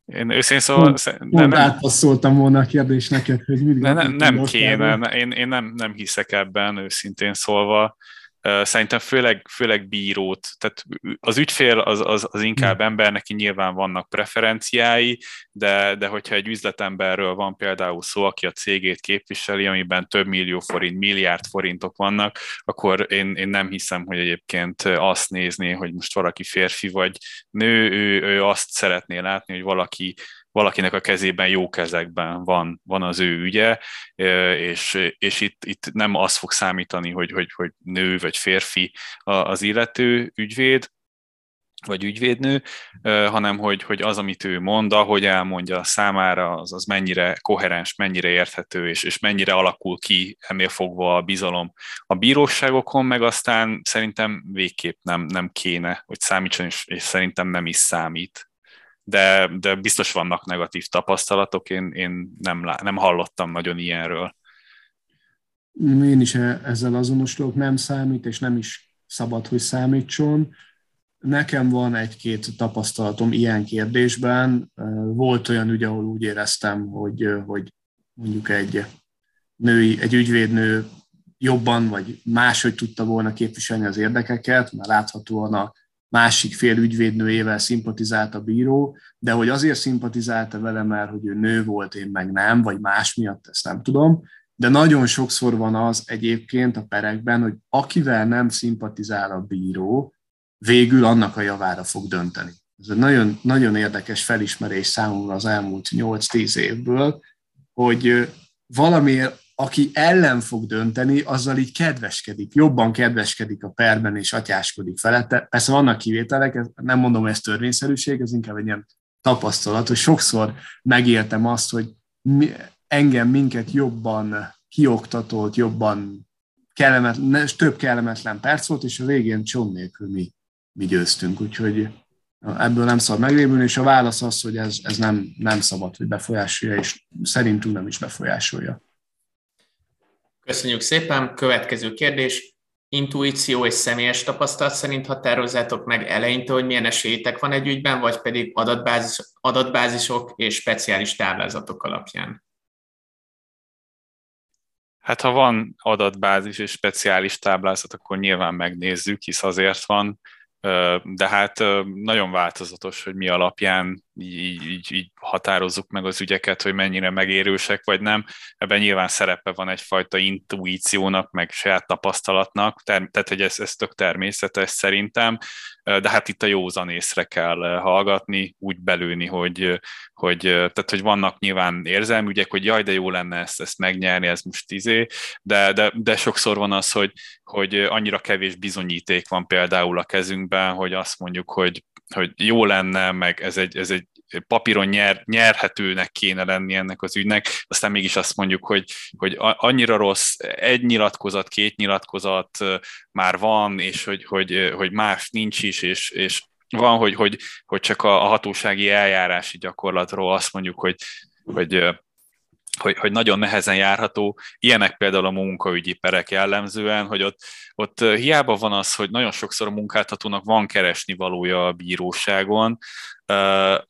Én őszintén szóval... Nem, nem, átpasszoltam volna a kérdés neked, hogy mindig... Nem, nem kéne, én, én nem, nem hiszek ebben, őszintén szólva. Szerintem főleg, főleg bírót, tehát az ügyfél az, az, az inkább hmm. ember, neki nyilván vannak preferenciái, de, de hogyha egy üzletemberről van például szó, aki a cégét képviseli, amiben több millió forint, milliárd forintok vannak, akkor én, én nem hiszem, hogy egyébként azt nézné, hogy most valaki férfi vagy nő, ő, ő azt szeretné látni, hogy valaki valakinek a kezében jó kezekben van, van az ő ügye, és, és itt, itt nem az fog számítani, hogy, hogy, hogy nő vagy férfi az illető ügyvéd, vagy ügyvédnő, hanem hogy, hogy az, amit ő mond, ahogy elmondja számára, az, az mennyire koherens, mennyire érthető, és, és mennyire alakul ki ennél fogva a bizalom a bíróságokon, meg aztán szerintem végképp nem, nem kéne, hogy számítson, és, és szerintem nem is számít de, de biztos vannak negatív tapasztalatok, én, én nem, nem hallottam nagyon ilyenről. Én is ezzel azonosulok, nem számít, és nem is szabad, hogy számítson. Nekem van egy-két tapasztalatom ilyen kérdésben. Volt olyan ügy, ahol úgy éreztem, hogy, hogy mondjuk egy női, egy ügyvédnő jobban vagy máshogy tudta volna képviselni az érdekeket, mert láthatóan a másik fél ügyvédnőjével szimpatizált a bíró, de hogy azért szimpatizálta vele, mert hogy ő nő volt, én meg nem, vagy más miatt, ezt nem tudom. De nagyon sokszor van az egyébként a perekben, hogy akivel nem szimpatizál a bíró, végül annak a javára fog dönteni. Ez egy nagyon, nagyon érdekes felismerés számomra az elmúlt 8-10 évből, hogy valamiért aki ellen fog dönteni, azzal így kedveskedik, jobban kedveskedik a perben és atyáskodik felette. Persze vannak kivételek, nem mondom, hogy ez törvényszerűség, ez inkább egy ilyen tapasztalat, hogy sokszor megéltem azt, hogy mi, engem minket jobban kioktatott, jobban kellemetlen, több kellemetlen perc volt, és a végén cson nélkül mi, mi győztünk. Úgyhogy ebből nem szabad megrévülni, és a válasz az, hogy ez, ez nem, nem szabad, hogy befolyásolja, és szerintünk nem is befolyásolja. Köszönjük szépen. Következő kérdés. Intuíció és személyes tapasztalat szerint határozzátok meg eleinte, hogy milyen esélytek van egy ügyben, vagy pedig adatbázis, adatbázisok és speciális táblázatok alapján? Hát ha van adatbázis és speciális táblázat, akkor nyilván megnézzük, hisz azért van, de hát nagyon változatos, hogy mi alapján így, így, így határozzuk meg az ügyeket, hogy mennyire megérősek vagy nem. Ebben nyilván szerepe van egyfajta intuíciónak, meg saját tapasztalatnak, tehát hogy ez, ez tök természetes szerintem, de hát itt a józan észre kell hallgatni, úgy belőni, hogy, hogy, tehát, hogy vannak nyilván érzelmi ügyek, hogy jaj, de jó lenne ezt, ezt megnyerni, ez most tizé, de, de, de sokszor van az, hogy, hogy annyira kevés bizonyíték van például a kezünkben, hogy azt mondjuk, hogy hogy jó lenne, meg ez egy, ez egy papíron nyer, nyerhetőnek kéne lenni ennek az ügynek, aztán mégis azt mondjuk, hogy, hogy annyira rossz, egy nyilatkozat, két nyilatkozat már van, és hogy, hogy, hogy más nincs is, és, és van, hogy, hogy, hogy csak a, a hatósági eljárási gyakorlatról azt mondjuk, hogy, hogy hogy, hogy nagyon nehezen járható. Ilyenek például a munkaügyi perek jellemzően, hogy ott, ott hiába van az, hogy nagyon sokszor a munkáltatónak van keresni valója a bíróságon,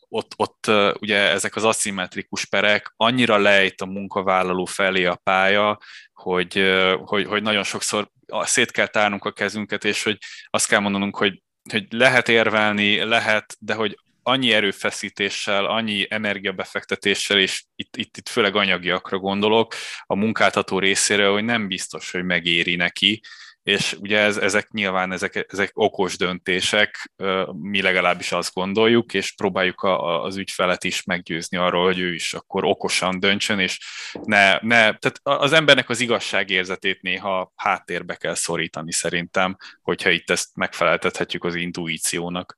ott, ott ugye ezek az aszimmetrikus perek annyira lejt a munkavállaló felé a pálya, hogy, hogy, hogy nagyon sokszor szét kell tárnunk a kezünket, és hogy azt kell mondanunk, hogy hogy lehet érvelni, lehet, de hogy annyi erőfeszítéssel, annyi energiabefektetéssel, és itt, itt, itt főleg anyagiakra gondolok, a munkáltató részéről, hogy nem biztos, hogy megéri neki, és ugye ez, ezek nyilván ezek, ezek okos döntések, mi legalábbis azt gondoljuk, és próbáljuk a, az ügyfelet is meggyőzni arról, hogy ő is akkor okosan döntsön, és ne, ne tehát az embernek az igazságérzetét néha háttérbe kell szorítani szerintem, hogyha itt ezt megfeleltethetjük az intuíciónak.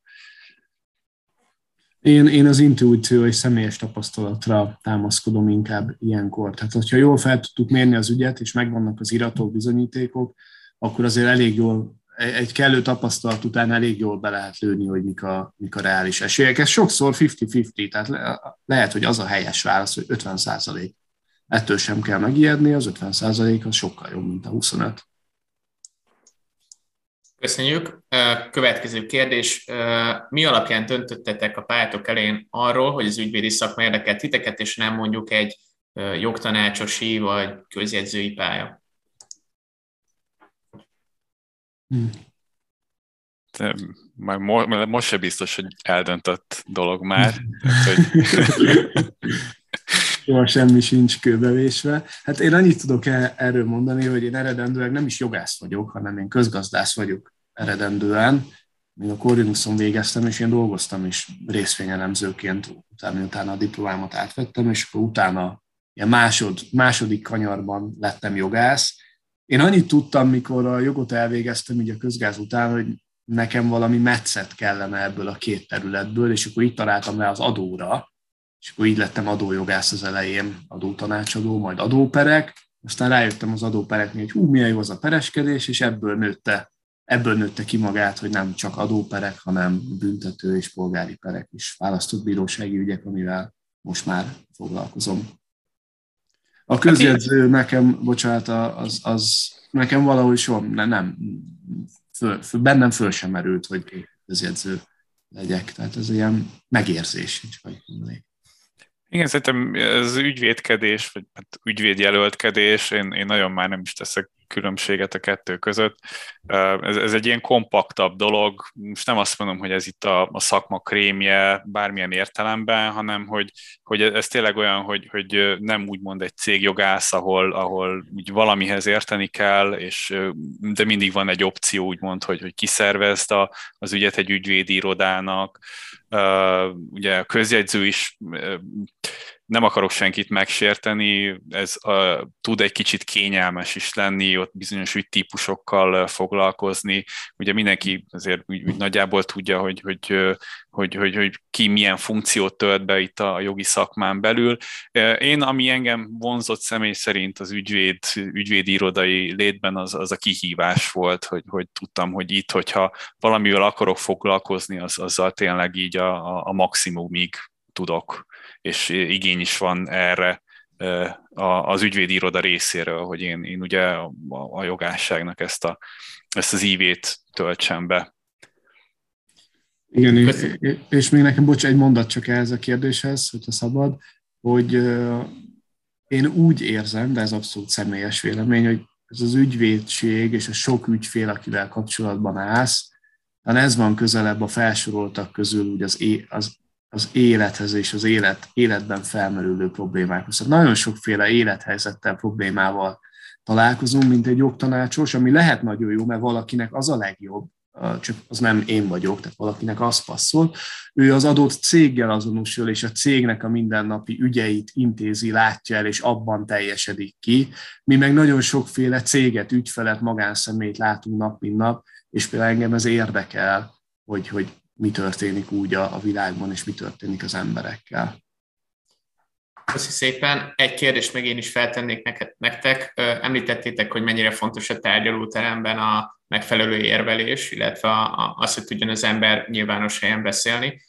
Én, én az intuíció és személyes tapasztalatra támaszkodom inkább ilyenkor. Tehát, hogyha jól fel tudtuk mérni az ügyet, és megvannak az iratok, bizonyítékok, akkor azért elég jól, egy kellő tapasztalat után elég jól be lehet lőni, hogy mik a, mik a reális esélyek. Ez sokszor 50-50, tehát le, lehet, hogy az a helyes válasz, hogy 50 százalék. Ettől sem kell megijedni, az 50 százalék az sokkal jobb, mint a 25. Köszönjük. Következő kérdés. Mi alapján döntöttetek a pályátok elején arról, hogy az ügyvédi szakma érdekelt titeket, és nem mondjuk egy jogtanácsosi vagy közjegyzői pálya? De már most se biztos, hogy eldöntött dolog már. Soha semmi sincs kőbevésve. Hát én annyit tudok e- erről mondani, hogy én eredendően nem is jogász vagyok, hanem én közgazdász vagyok eredendően. Még a Corvinuson végeztem, és én dolgoztam is részvényelemzőként, utána, utána a diplomámat átvettem, és akkor utána ilyen másod, második kanyarban lettem jogász. Én annyit tudtam, mikor a jogot elvégeztem, így a közgáz után, hogy nekem valami metszet kellene ebből a két területből, és akkor itt találtam le az adóra, és akkor így lettem adójogász az elején, adótanácsadó, majd adóperek, aztán rájöttem az adópereknél, hogy hú, milyen jó az a pereskedés, és ebből nőtte, ebből nőtte ki magát, hogy nem csak adóperek, hanem büntető és polgári perek is választott bírósági ügyek, amivel most már foglalkozom. A közjegyző nekem, bocsánat, az, az nekem valahogy soha nem, nem föl, föl, bennem föl sem merült, hogy közjegyző legyek. Tehát ez ilyen megérzés, hogy mondanék. Igen, szerintem ez ügyvédkedés, vagy hát ügyvédjelöltkedés, én, én nagyon már nem is teszek különbséget a kettő között. Ez, ez egy ilyen kompaktabb dolog, most nem azt mondom, hogy ez itt a, a szakma krémje bármilyen értelemben, hanem hogy, hogy ez tényleg olyan, hogy, hogy nem úgymond egy cégjogász, ahol, ahol úgy valamihez érteni kell, és de mindig van egy opció, úgymond, hogy, hogy kiszervezd a, az ügyet egy ügyvédi irodának, ugye a közjegyző is nem akarok senkit megsérteni, ez uh, tud egy kicsit kényelmes is lenni, ott bizonyos ügytípusokkal foglalkozni. Ugye mindenki azért úgy, úgy nagyjából tudja, hogy, hogy, hogy, hogy, hogy ki milyen funkciót tölt be itt a jogi szakmán belül. Én, ami engem vonzott személy szerint az ügyvéd, ügyvédi irodai létben, az, az a kihívás volt, hogy, hogy tudtam, hogy itt, hogyha valamivel akarok foglalkozni, az, azzal tényleg így a, a maximumig tudok és igény is van erre az ügyvédi iroda részéről, hogy én, én ugye a, jogásságnak ezt, a, ezt az ívét töltsem be. Igen, és, és még nekem, bocs, egy mondat csak ehhez a kérdéshez, hogyha szabad, hogy én úgy érzem, de ez abszolút személyes vélemény, hogy ez az ügyvédség és a sok ügyfél, akivel kapcsolatban állsz, talán ez van közelebb a felsoroltak közül úgy az, é, az, az élethez és az élet, életben felmerülő problémákhoz. Tehát nagyon sokféle élethelyzettel, problémával találkozunk, mint egy jogtanácsos, ami lehet nagyon jó, mert valakinek az a legjobb, csak az nem én vagyok, tehát valakinek az passzol. Ő az adott céggel azonosul, és a cégnek a mindennapi ügyeit intézi, látja el, és abban teljesedik ki. Mi meg nagyon sokféle céget, ügyfelet, magánszemét látunk nap, mint nap, és például engem ez érdekel, hogy, hogy mi történik úgy a, a világban, és mi történik az emberekkel. Köszi szépen. Egy kérdést még én is feltennék nektek. Említettétek, hogy mennyire fontos a tárgyalóteremben a megfelelő érvelés, illetve az, hogy tudjon az ember nyilvános helyen beszélni.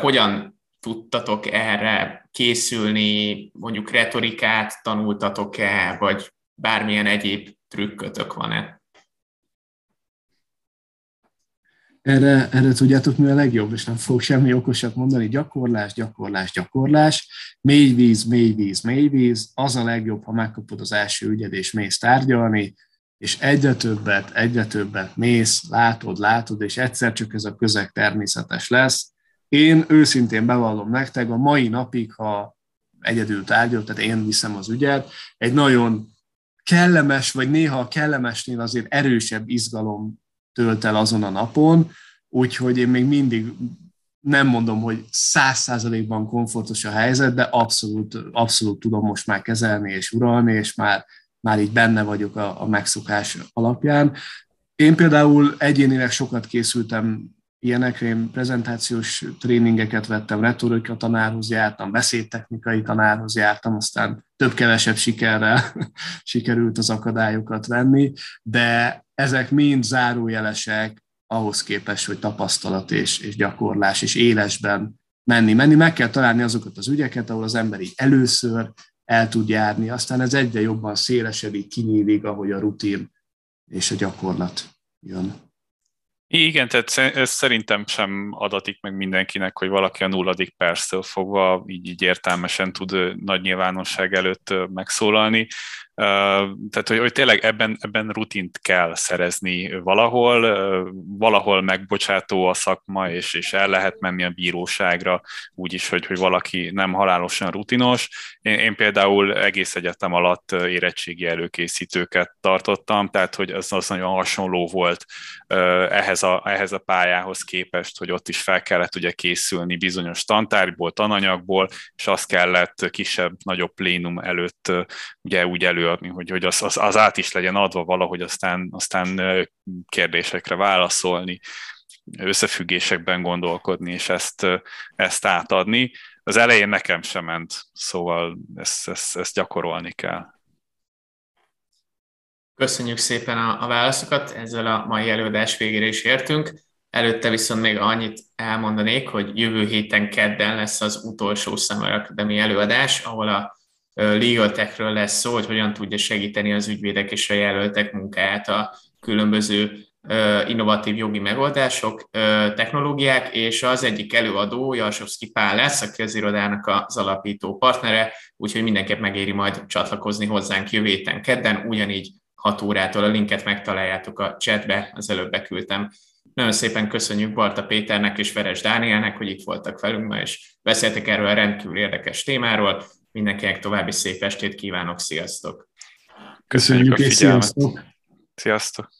Hogyan tudtatok erre készülni, mondjuk retorikát tanultatok-e, vagy bármilyen egyéb trükkötök van-e? Erre, erre tudjátok, mi a legjobb, és nem fogok semmi okosat mondani, gyakorlás, gyakorlás, gyakorlás, mély víz, mély víz, mély víz, az a legjobb, ha megkapod az első ügyed, és mész tárgyalni, és egyre többet, egyre többet mész, látod, látod, és egyszer csak ez a közeg természetes lesz. Én őszintén bevallom nektek, a mai napig, ha egyedül tárgyal, tehát én viszem az ügyet, egy nagyon kellemes, vagy néha a kellemesnél azért erősebb izgalom tölt el azon a napon, úgyhogy én még mindig nem mondom, hogy száz százalékban komfortos a helyzet, de abszolút, abszolút tudom most már kezelni és uralni, és már, már így benne vagyok a, a megszokás alapján. Én például egyénileg sokat készültem ilyenekre, én prezentációs tréningeket vettem, retorika tanárhoz jártam, beszédtechnikai tanárhoz jártam, aztán több-kevesebb sikerrel sikerült az akadályokat venni, de ezek mind zárójelesek ahhoz képest, hogy tapasztalat és, és gyakorlás és élesben menni. Menni meg kell találni azokat az ügyeket, ahol az ember így először el tud járni, aztán ez egyre jobban szélesedik, kinyílik, ahogy a rutin és a gyakorlat jön. Igen, tehát ez szerintem sem adatik meg mindenkinek, hogy valaki a nulladik perctől fogva így, így értelmesen tud nagy nyilvánosság előtt megszólalni. Tehát, hogy, hogy tényleg ebben, ebben rutint kell szerezni valahol, valahol megbocsátó a szakma, és, és el lehet menni a bíróságra úgy is, hogy, hogy valaki nem halálosan rutinos. Én, én például egész egyetem alatt érettségi előkészítőket tartottam, tehát hogy az, az nagyon hasonló volt ehhez a, ehhez a pályához képest, hogy ott is fel kellett ugye készülni bizonyos tantárgyból, tananyagból, és azt kellett kisebb, nagyobb plénum előtt ugye úgy elő előadni, hogy, hogy az, az, az át is legyen adva valahogy, aztán, aztán kérdésekre válaszolni, összefüggésekben gondolkodni, és ezt, ezt átadni. Az elején nekem sem ment, szóval ezt, ezt, ezt gyakorolni kell. Köszönjük szépen a, a válaszokat, ezzel a mai előadás végére is értünk. Előtte viszont még annyit elmondanék, hogy jövő héten kedden lesz az utolsó Summer Academy előadás, ahol a legal techről lesz szó, hogy hogyan tudja segíteni az ügyvédek és a jelöltek munkáját a különböző innovatív jogi megoldások, technológiák, és az egyik előadó Jalsovszki Pál lesz, aki az irodának az alapító partnere, úgyhogy mindenképp megéri majd csatlakozni hozzánk jövő héten kedden, ugyanígy 6 órától a linket megtaláljátok a chatbe, az előbb beküldtem. Nagyon szépen köszönjük Barta Péternek és Veres Dánielnek, hogy itt voltak velünk ma, és beszéltek erről a rendkívül érdekes témáról. Mindenkinek további szép estét kívánok, sziasztok! Köszönjük, Köszönjük a figyelmet! Sziasztok! sziasztok.